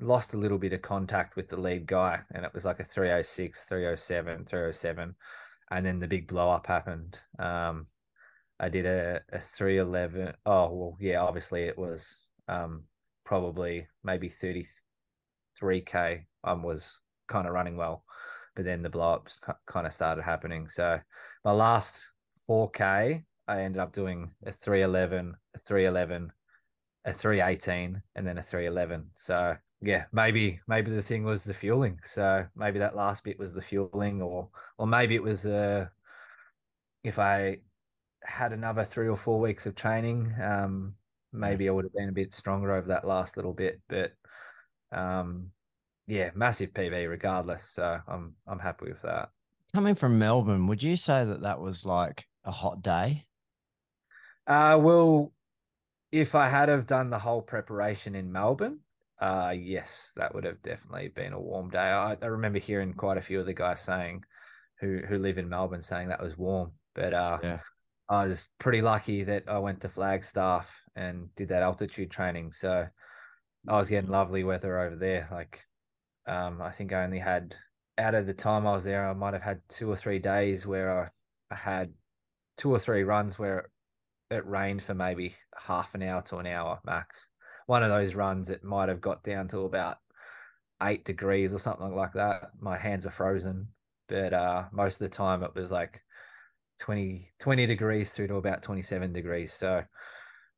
lost a little bit of contact with the lead guy, and it was like a 306, 307, 307, and then the big blow up happened. Um, I did a, a 311. Oh, well, yeah, obviously it was um, probably maybe 33K. I was kind of running well, but then the blow ups kind of started happening. So my last 4K, I ended up doing a 311, a 311, a 318 and then a 311 so yeah maybe maybe the thing was the fueling. So maybe that last bit was the fueling or or maybe it was uh if i had another three or four weeks of training um maybe i would have been a bit stronger over that last little bit but um yeah massive PB regardless so i'm i'm happy with that. Coming from Melbourne, would you say that that was like a hot day? uh well if I had have done the whole preparation in Melbourne, uh, yes, that would have definitely been a warm day. I, I remember hearing quite a few of the guys saying, who who live in Melbourne, saying that was warm. But uh, Yeah. I was pretty lucky that I went to Flagstaff and did that altitude training, so I was getting lovely weather over there. Like, um, I think I only had out of the time I was there, I might have had two or three days where I, I had two or three runs where it rained for maybe half an hour to an hour max. One of those runs, it might have got down to about eight degrees or something like that. My hands are frozen, but uh, most of the time it was like 20, 20 degrees through to about 27 degrees. So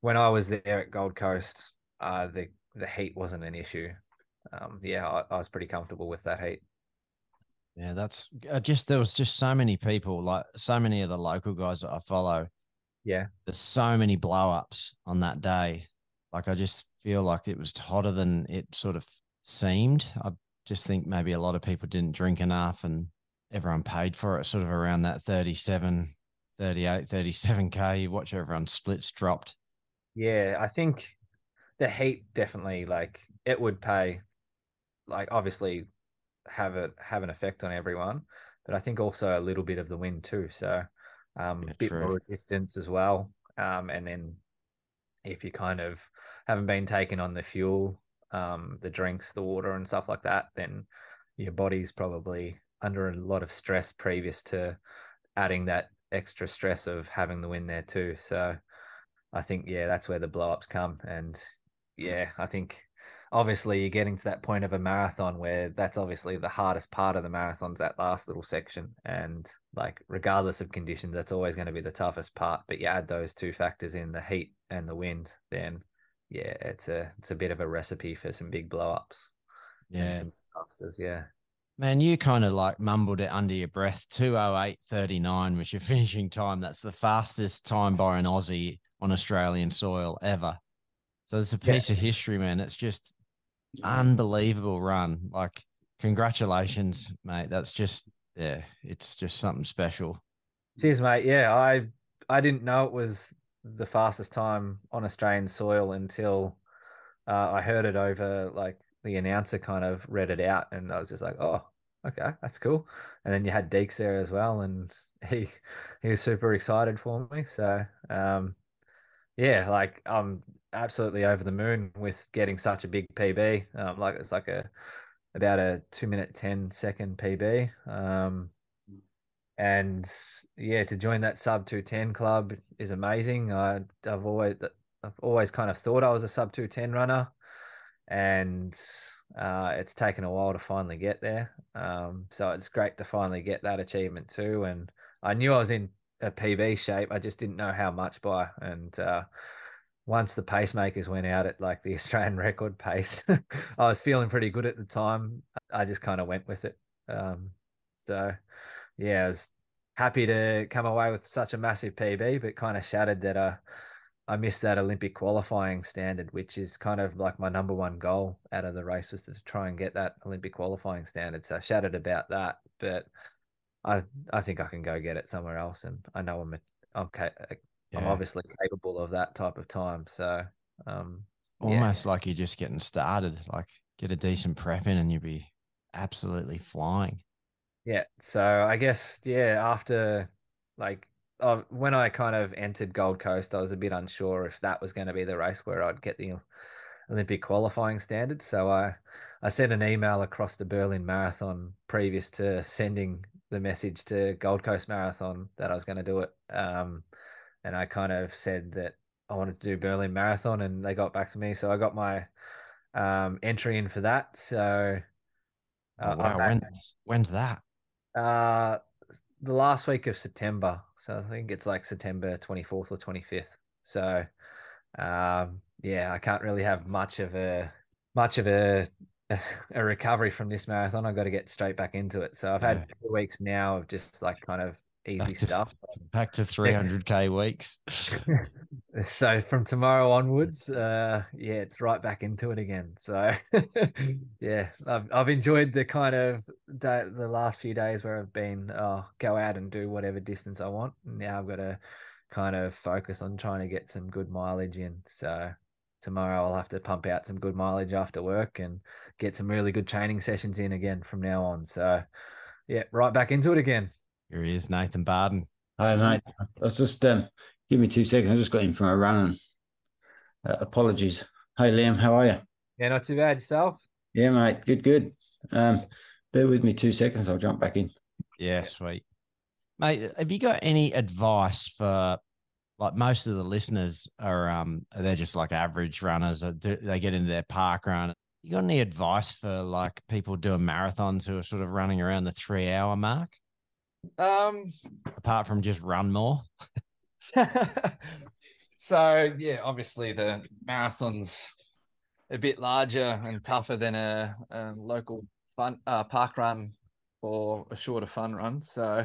when I was there at Gold Coast, uh, the the heat wasn't an issue. Um, yeah, I, I was pretty comfortable with that heat. Yeah, that's uh, just there was just so many people, like so many of the local guys that I follow. Yeah, There's so many blow ups on that day. Like I just feel like it was hotter than it sort of seemed. I just think maybe a lot of people didn't drink enough and everyone paid for it sort of around that 37, 38, 37K. You watch everyone splits dropped. yeah. I think the heat definitely like it would pay, like obviously have it have an effect on everyone, but I think also a little bit of the wind too. So um, Yeah, bit true. more resistance as well. Um, and then if you kind of haven't been taking on the fuel, um, the drinks, the water, and stuff like that, then your body's probably under a lot of stress previous to adding that extra stress of having the wind there too. So I think yeah, that's where the blow ups come. And yeah, I think obviously you're getting to that point of a marathon where that's obviously the hardest part of the marathon's that last little section. And like regardless of conditions, that's always going to be the toughest part. But you add those two factors in the heat and the wind, then yeah, it's a it's a bit of a recipe for some big blow ups and Yeah. some disasters. Yeah. Man, you kind of like mumbled it under your breath. 208.39 was your finishing time. That's the fastest time by an Aussie on Australian soil ever. So it's a Yeah. piece of history, man. It's just unbelievable run. Like, congratulations, mate. That's just, yeah, it's just something special. Cheers, mate. Yeah, I I didn't know it was the fastest time on Australian soil until uh, I heard it over like the announcer kind of read it out, and I was just like, oh, okay, that's cool. And then you had Deeks there as well, and he he was super excited for me. So um, yeah, like I'm absolutely over the moon with getting such a big PB. Um, like it's like a about a two minute ten second PB. Um, and yeah, to join that sub two ten club is amazing. I I've always I've always kind of thought I was a sub two ten runner, and uh, it's taken a while to finally get there. Um, so it's great to finally get that achievement too. And I knew I was in a PB shape. I just didn't know how much by. And uh, once the pacemakers went out at like the Australian record pace, I was feeling pretty good at the time. I just kind of went with it. Um, so yeah, I was happy to come away with such a massive PB, but kind of shattered that uh, I missed that Olympic qualifying standard, which is kind of like my number one goal out of the race was to try and get that Olympic qualifying standard. So I shattered about that, but I I think I can go get it somewhere else, and I know I'm a, I'm ca- I'm obviously capable of that type of time. So um, yeah. Almost like you're just getting started. Like, get a decent prep in and you'd be absolutely flying. Yeah, so I guess yeah, after like uh, when I kind of entered Gold Coast, I was a bit unsure if that was going to be the race where I'd get the Olympic qualifying standard. So I I sent an email across the Berlin Marathon previous to sending the message to Gold Coast Marathon that I was going to do it. Um, and I kind of said that I wanted to do Berlin Marathon, and they got back to me. So I got my um, entry in for that. So Oh, uh, wow. When's, when's that? Uh, the last week of September. So I think it's like September 24th or 25th. So, um, yeah, I can't really have much of a much of a a recovery from this marathon. I've got to get straight back into it. So I've Yeah. had two weeks now of just like kind of easy Back to- stuff. Back to 300K weeks. so from tomorrow onwards, uh, yeah, it's right back into it again. So yeah, I've I've enjoyed the kind of day, the last few days where I've been oh, go out and do whatever distance I want. Now I've got to kind of focus on trying to get some good mileage in. So tomorrow I'll have to pump out some good mileage after work and get some really good training sessions in again from now on. So yeah, right back into it again. Here he is, Nathan Barden. Hi, mate. I was just um, give me two seconds. I just got in from a run. And, uh, apologies. Hey, Liam, how are you? Yeah, not too bad yourself. Yeah, mate. Good, good. Um, bear with me two seconds. I'll jump back in. Yeah, sweet. Mate, have you got any advice for like most of the listeners are um they're just like average runners or do, they get into their park run. You got any advice for like people doing marathons who are sort of running around the three hour mark, Um, apart from just run more? So yeah, obviously the marathon's a bit larger and tougher than a, a local fun uh, park run or a shorter fun run. So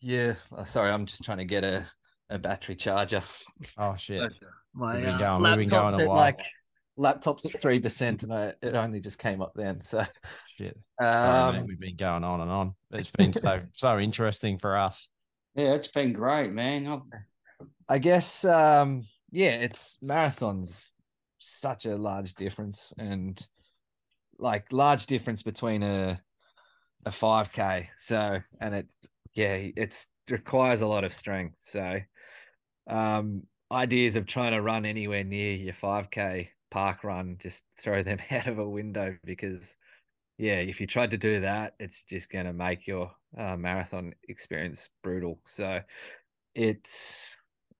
yeah, uh, sorry, I'm just trying to get a, a battery charger. Oh shit! My We've been uh, going- we've been going laptop's a at while. like laptop's at three percent, and I, it only just came up then. So Shit. Sorry, mate, um, we've been going on and on. It's been so so interesting for us. Yeah, it's been great, man. I've, I guess um yeah, it's marathons such a large difference and like large difference between a a 5k. So and it yeah, it's requires a lot of strength. So um ideas of trying to run anywhere near your 5k park run just throw them out of a window because yeah, if you tried to do that, it's just going to make your uh, marathon experience brutal. So it's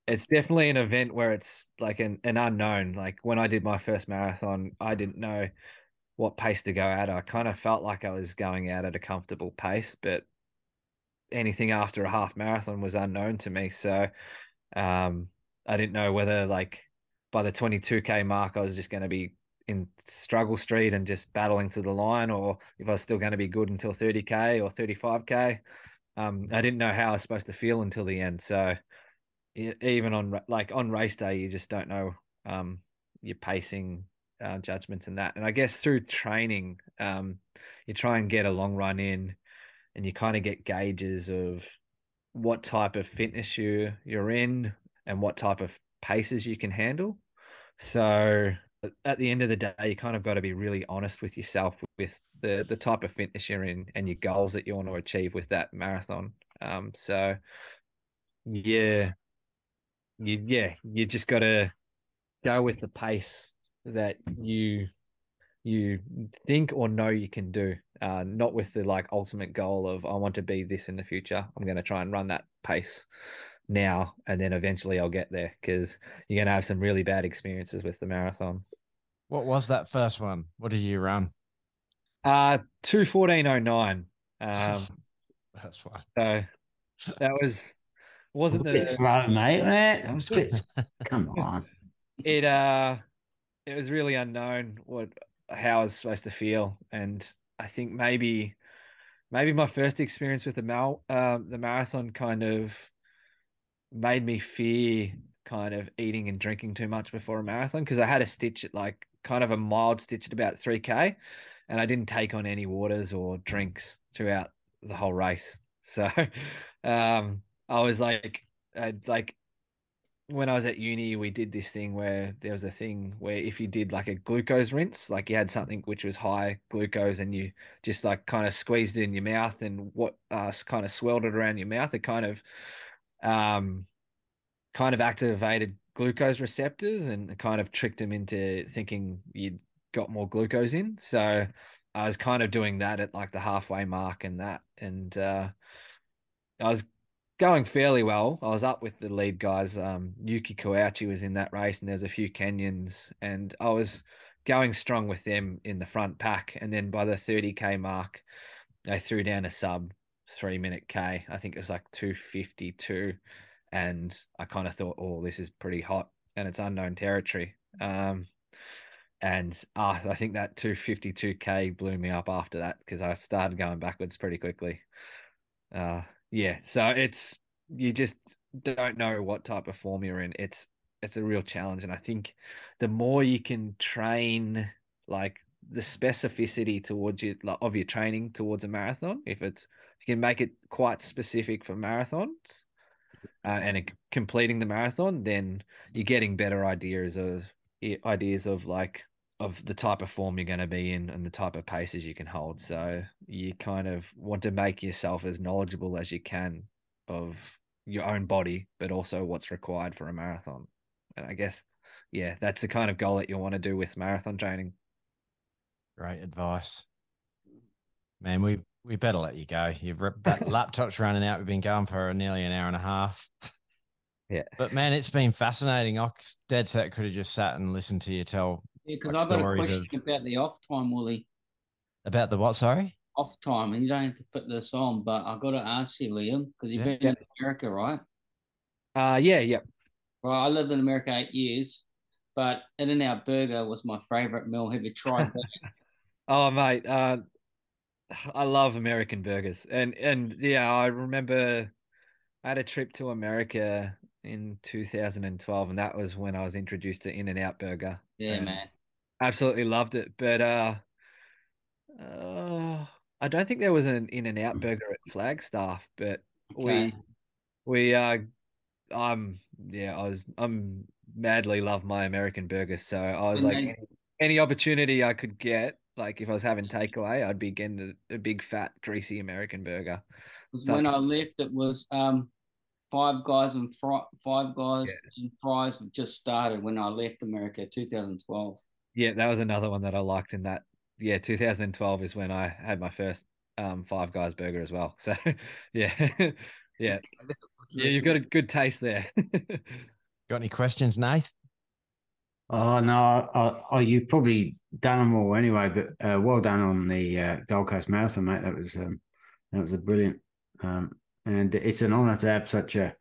it's definitely an event where it's like an, an unknown. Like when I did my first marathon, I didn't know what pace to go at. I kind of felt like I was going out at a comfortable pace, but anything after a half marathon was unknown to me. So um, I didn't know whether like by the 22k mark I was just going to be in struggle street and just battling to the line, or if I was still going to be good until 30k or 35k. Um, I didn't know how I was supposed to feel until the end. So even on like on race day, you just don't know um, your pacing uh, judgments and that. And I guess through training, um, you try and get a long run in, and you kind of get gauges of what type of fitness you you're in and what type of paces you can handle. So at- the end of the day, you kind of got to be really honest with yourself with the the type of fitness you're in and your goals that you want to achieve with that marathon. Um, so yeah, you yeah, you just got to go with the pace that you you think or know you can do, uh, not with the like ultimate goal of I want to be this in the future. I'm going to try and run that pace now, and then eventually I'll get there because you're going to have some really bad experiences with the marathon. What was that first one? What did you run? Uh, two fourteen oh nine. Um, That's fine. so that was wasn't a bit the slow, mate. eh? That was a bit. Come on. it uh it was really unknown what how I was supposed to feel. And I think maybe maybe my first experience with the mal um the marathon kind of made me fear kind of eating and drinking too much before a marathon because I had a stitch at like kind of a mild stitch at about 3k and I didn't take on any waters or drinks throughout the whole race. So um I was like I'd like when I was at uni, we did this thing where there was a thing where if you did like a glucose rinse, like you had something which was high glucose and you just like kind of squeezed it in your mouth and what uh, kind of swelled it around your mouth, it kind of, um, kind of activated glucose receptors and kind of tricked them into thinking you'd got more glucose in. So I was kind of doing that at like the halfway mark and that, and uh, I was going fairly well. I was up with the lead guys. Um, Yuki Kawauchi was in that race, and there's a few Kenyans, and I was going strong with them in the front pack. And then by the 30k mark, they threw down a sub three minute K. I think it was like 252. And I kind of thought, oh, this is pretty hot and it's unknown territory. Um, and uh, I think that 252k blew me up after that because I started going backwards pretty quickly. Uh, yeah, so it's you just don't know what type of form you're in. It's it's a real challenge, and I think the more you can train, like the specificity towards you like, of your training towards a marathon, if it's you can make it quite specific for marathons, uh, and completing the marathon, then you're getting better ideas of ideas of like of the type of form you're going to be in and the type of paces you can hold. So you kind of want to make yourself as knowledgeable as you can of your own body, but also what's required for a marathon. And I guess, yeah, that's the kind of goal that you want to do with marathon training. Great advice. Man, we we better let you go. Your laptop's running out. We've been going for nearly an hour and a half. Yeah. But man, it's been fascinating. I dead set could have just sat and listened to you tell because Like I've got a question of- about the off time, Willie. about the what? Sorry. Off time, and you don't have to put this on, but I've got to ask you, Liam, because you've Yeah. been in America, right? Uh, yeah, yep. Well, I lived in America eight years, but In-N-Out Burger was my favorite meal. Have you tried that? Oh, mate, uh, I love American burgers, and and yeah, I remember I had a trip to America in 2012, and that was when I was introduced to In-N-Out Burger. yeah, and man. Absolutely loved it. But uh, uh, I don't think there was an In-N-Out Burger at Flagstaff, but Okay. we we uh, I'm yeah, I was I'm madly love my American burger, so I was And like any, any opportunity I could get. Like if I was having takeaway, I'd be getting a, a big fat greasy American burger. So- when I left, it was um, Five Guys and fri- Five Guys and Fries just started when I left America, 2012. Yeah, that was another one that I liked in that. Yeah, 2012 is when I had my first um Five Guys burger as well. So yeah, yeah, yeah, you've got a good taste there. Got any questions, Nath? Oh no, I, I, you've probably done them all anyway. But uh, well done on the uh, Gold Coast Marathon, mate. That was um, that was a brilliant, um, and it's an honour to have such a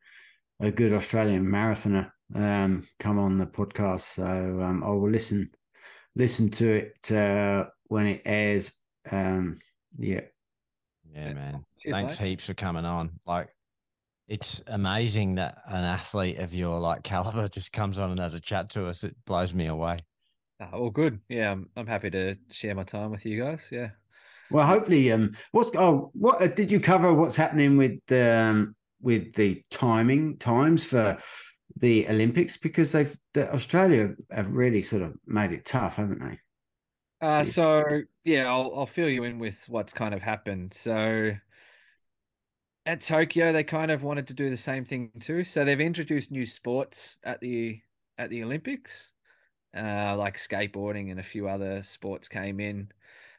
a good Australian marathoner um, come on the podcast. So um, I will listen listen to it uh, when it airs. Um, yeah, Yeah, man. Cheers, Thanks mate. heaps for coming on. Like, it's amazing that an athlete of your like caliber just comes on and has a chat to us. It blows me away. Ah, well, good. Yeah, I'm I'm happy to share my time with you guys. Yeah. Well, hopefully, um, what's oh, what uh, did you cover? What's happening with um with the timing times for the Olympics? Because they've the, Australia have really sort of made it tough, haven't they? Uh, Yeah. so yeah, I'll I'll fill you in with what's kind of happened. So at Tokyo, they kind of wanted to do the same thing too. So they've introduced new sports at the at the Olympics, uh, like skateboarding and a few other sports came in.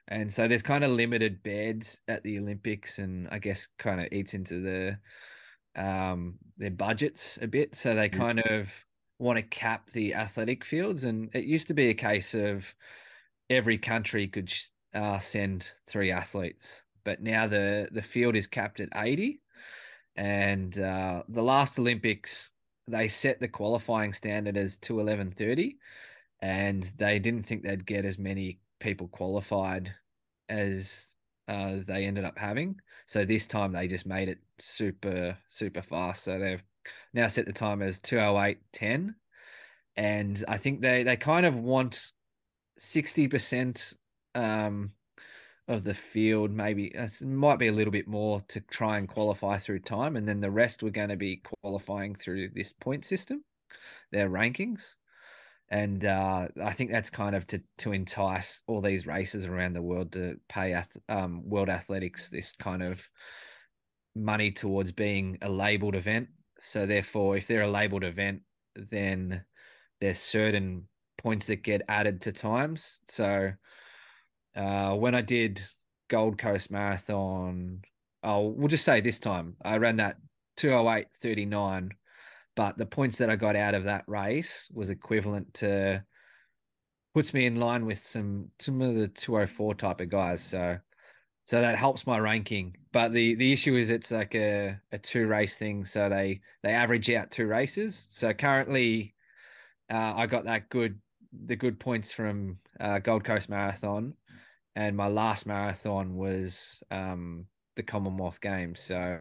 And so there's kind of limited beds at the Olympics, and I guess kind of eats into the um their budgets a bit. So they Yeah. kind of want to cap the athletic fields, and it used to be a case of every country could uh, send three athletes, but now the the field is capped at 80. And uh, the last Olympics, they set the qualifying standard as 211.30, and they didn't think they'd get as many people qualified as uh, they ended up having. So this time they just made it super super fast. So they've now set the time as 208.10, and I think they they kind of want sixty percent um, of the field, maybe uh, it might be a little bit more to try and qualify through time, and then the rest were going to be qualifying through this point system, their rankings, and uh, I think that's kind of to to entice all these races around the world to pay ath- um, World Athletics this kind of money towards being a labeled event. So therefore, if they're a labeled event, then there's certain points that get added to times. So uh, when I did Gold Coast Marathon, oh, we'll just say this time I ran that 208.39, but the points that I got out of that race was equivalent to puts me in line with some some of the 204 type of guys. So so that helps my ranking. But the the issue is it's like a, a two race thing. So they they average out two races. So currently uh, I got that good the good points from uh, Gold Coast Marathon, and my last marathon was um, the Commonwealth Games. So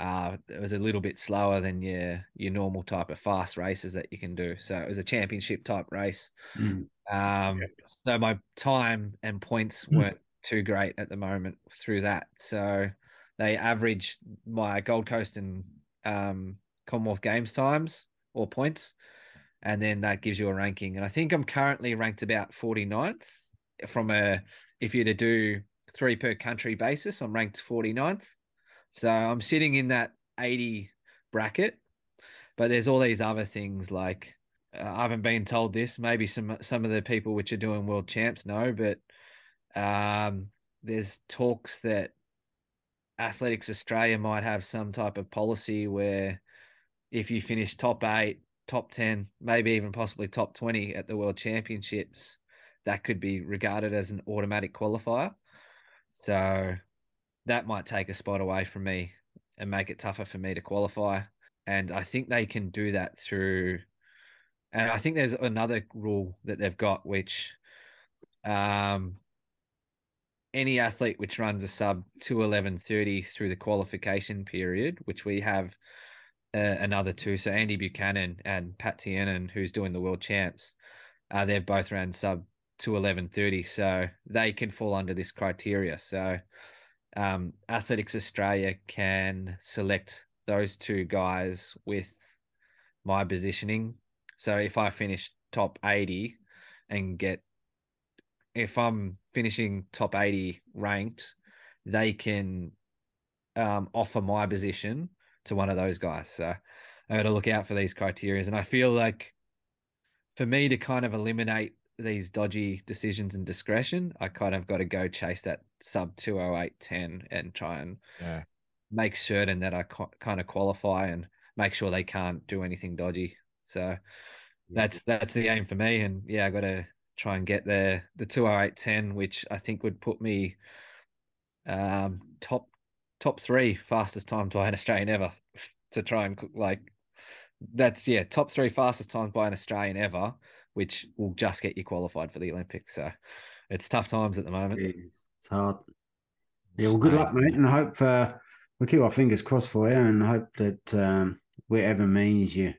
uh, it was a little bit slower than your your normal type of fast races that you can do. So it was a championship type race. Mm. Um, so my time and points weren't too great at the moment through that. So they averaged my Gold Coast and um, Commonwealth Games times or points, and then that gives you a ranking. And I think I'm currently ranked about 49th from a if you're to do three per country basis, I'm ranked 49th. So I'm sitting in that 80 bracket. But there's all these other things like uh, I haven't been told this. Maybe some some of the people which are doing world champs know, but um, there's talks that Athletics Australia might have some type of policy where if you finish top eight, top ten, maybe even possibly top twenty at the World Championships, that could be regarded as an automatic qualifier. So that might take a spot away from me and make it tougher for me to qualify. and I think they can do that through. And I think there's another rule that they've got, which um, any athlete which runs a sub two eleven thirty through the qualification period, which we have uh, another two. So Andy Buchanan and Pat Tiernan, who's doing the world champs, uh, they've both ran sub two eleven thirty, so they can fall under this criteria. So um, Athletics Australia can select those two guys with my positioning. So if I finish top 80 and get, if I'm finishing top 80 ranked, they can um, offer my position to one of those guys. So I got to look out for these criteria. And I feel like for me to kind of eliminate these dodgy decisions and discretion, I kind of got to go chase that sub 208.10 and try and Yeah. make certain that I kind of qualify and make sure they can't do anything dodgy. So that's that's the aim for me. And yeah, I got to try and get there the 208.10, which I think would put me um, top top three fastest times by an Australian ever to try and like that's yeah top three fastest times by an Australian ever, which will just get you qualified for the Olympics. So it's tough times at the moment. It's hard. Yeah, well, good luck, mate, and I hope uh, we'll keep our fingers crossed for you, and hope that um, whatever means you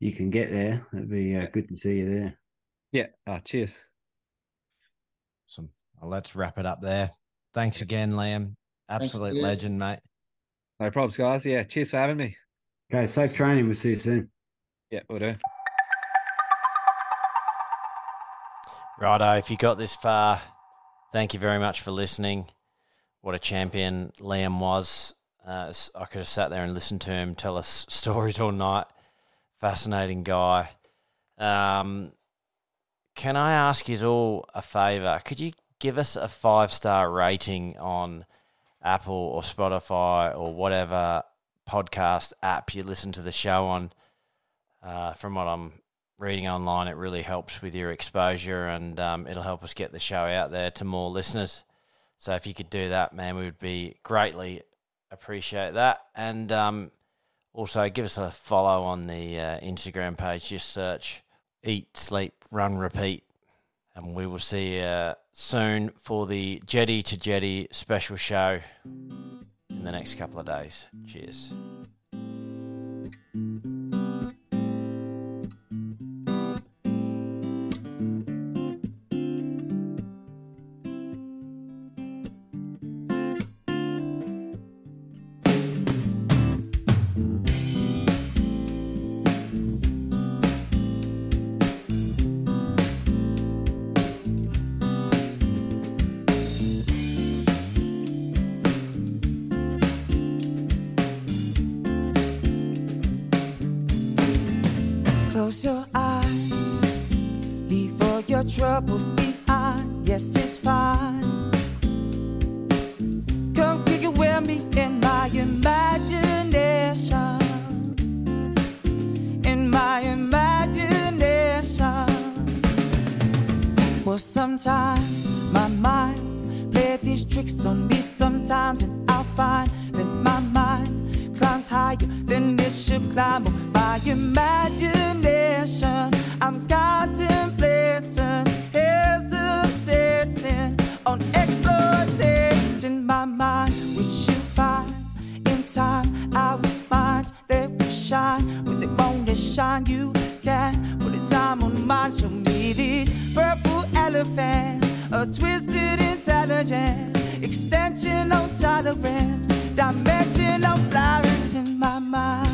you can get there, it'd be uh, good to see you there. Yeah. Oh, cheers. Awesome. Well, let's wrap it up there. Thanks again, Liam. Absolute you. legend, mate. No problems, guys. Yeah. Cheers for having me. Okay, safe training. We'll see you soon. Yeah, we'll do. Righto, if you got this far, thank you very much for listening. What a champion Liam was. Uh, I could have sat there and listened to him tell us stories all night. Fascinating guy. Um, can I ask you all a favour? Could you give us a five star rating on Apple or Spotify or whatever podcast app you listen to the show on? Uh, from what I'm reading online, it really helps with your exposure and um, it'll help us get the show out there to more listeners. So if you could do that, man, we would be greatly appreciate that. And um, also give us a follow on the uh, Instagram page. Just search Eat, Sleep, Run, Repeat. And we will see you soon for the Jetty to Jetty special show in the next couple of days. Cheers. Extension on tolerance, dimension on flowers in my mind.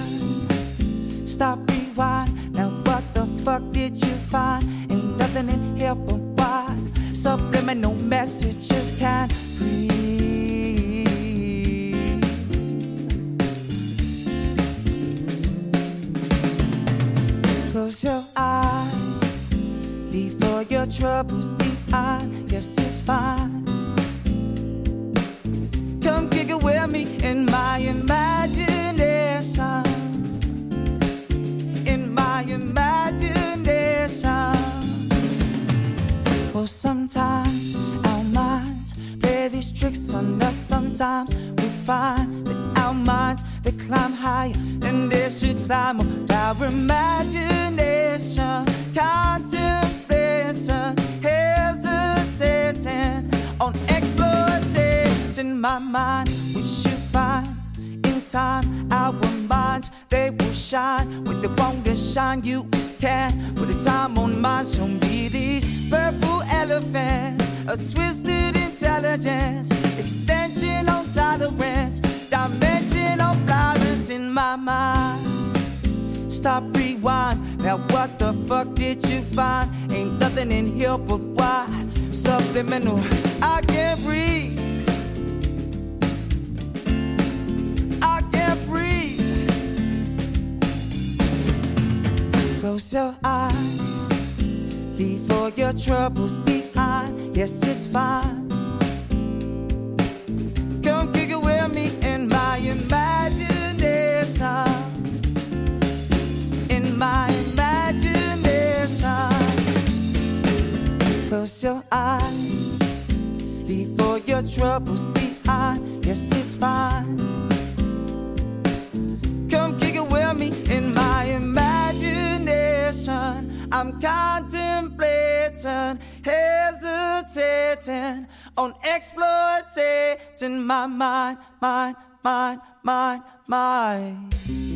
Stop, rewind. Now what the fuck did you find? Ain't nothing in here but why subliminal messages can't breathe. Close your eyes, leave all your troubles behind. Yes, it's fine. With me in my imagination. In my imagination. Oh, sometimes our minds play these tricks on us. Sometimes we find that our minds they climb higher, and they should climb up our imagination, contemplation, hesitating on exploiting my mind. We should find in time our minds, they will shine with the won't shine. You can put a time on minds, don't be these purple elephants, a twisted intelligence, extension on tolerance, dimension on flowers in my mind. Stop, rewind. Now, what the fuck did you find? Ain't nothing in here but why? Subliminal, I can't breathe. I can't breathe. Close your eyes. Leave all your troubles behind. Yes, it's fine. Come kick it with me in my imagination. In my imagination. Close your eyes. Leave all your troubles behind. Yes, it's fine. I'm contemplating, hesitating on exploiting my mind, mind, mind, mind, mind.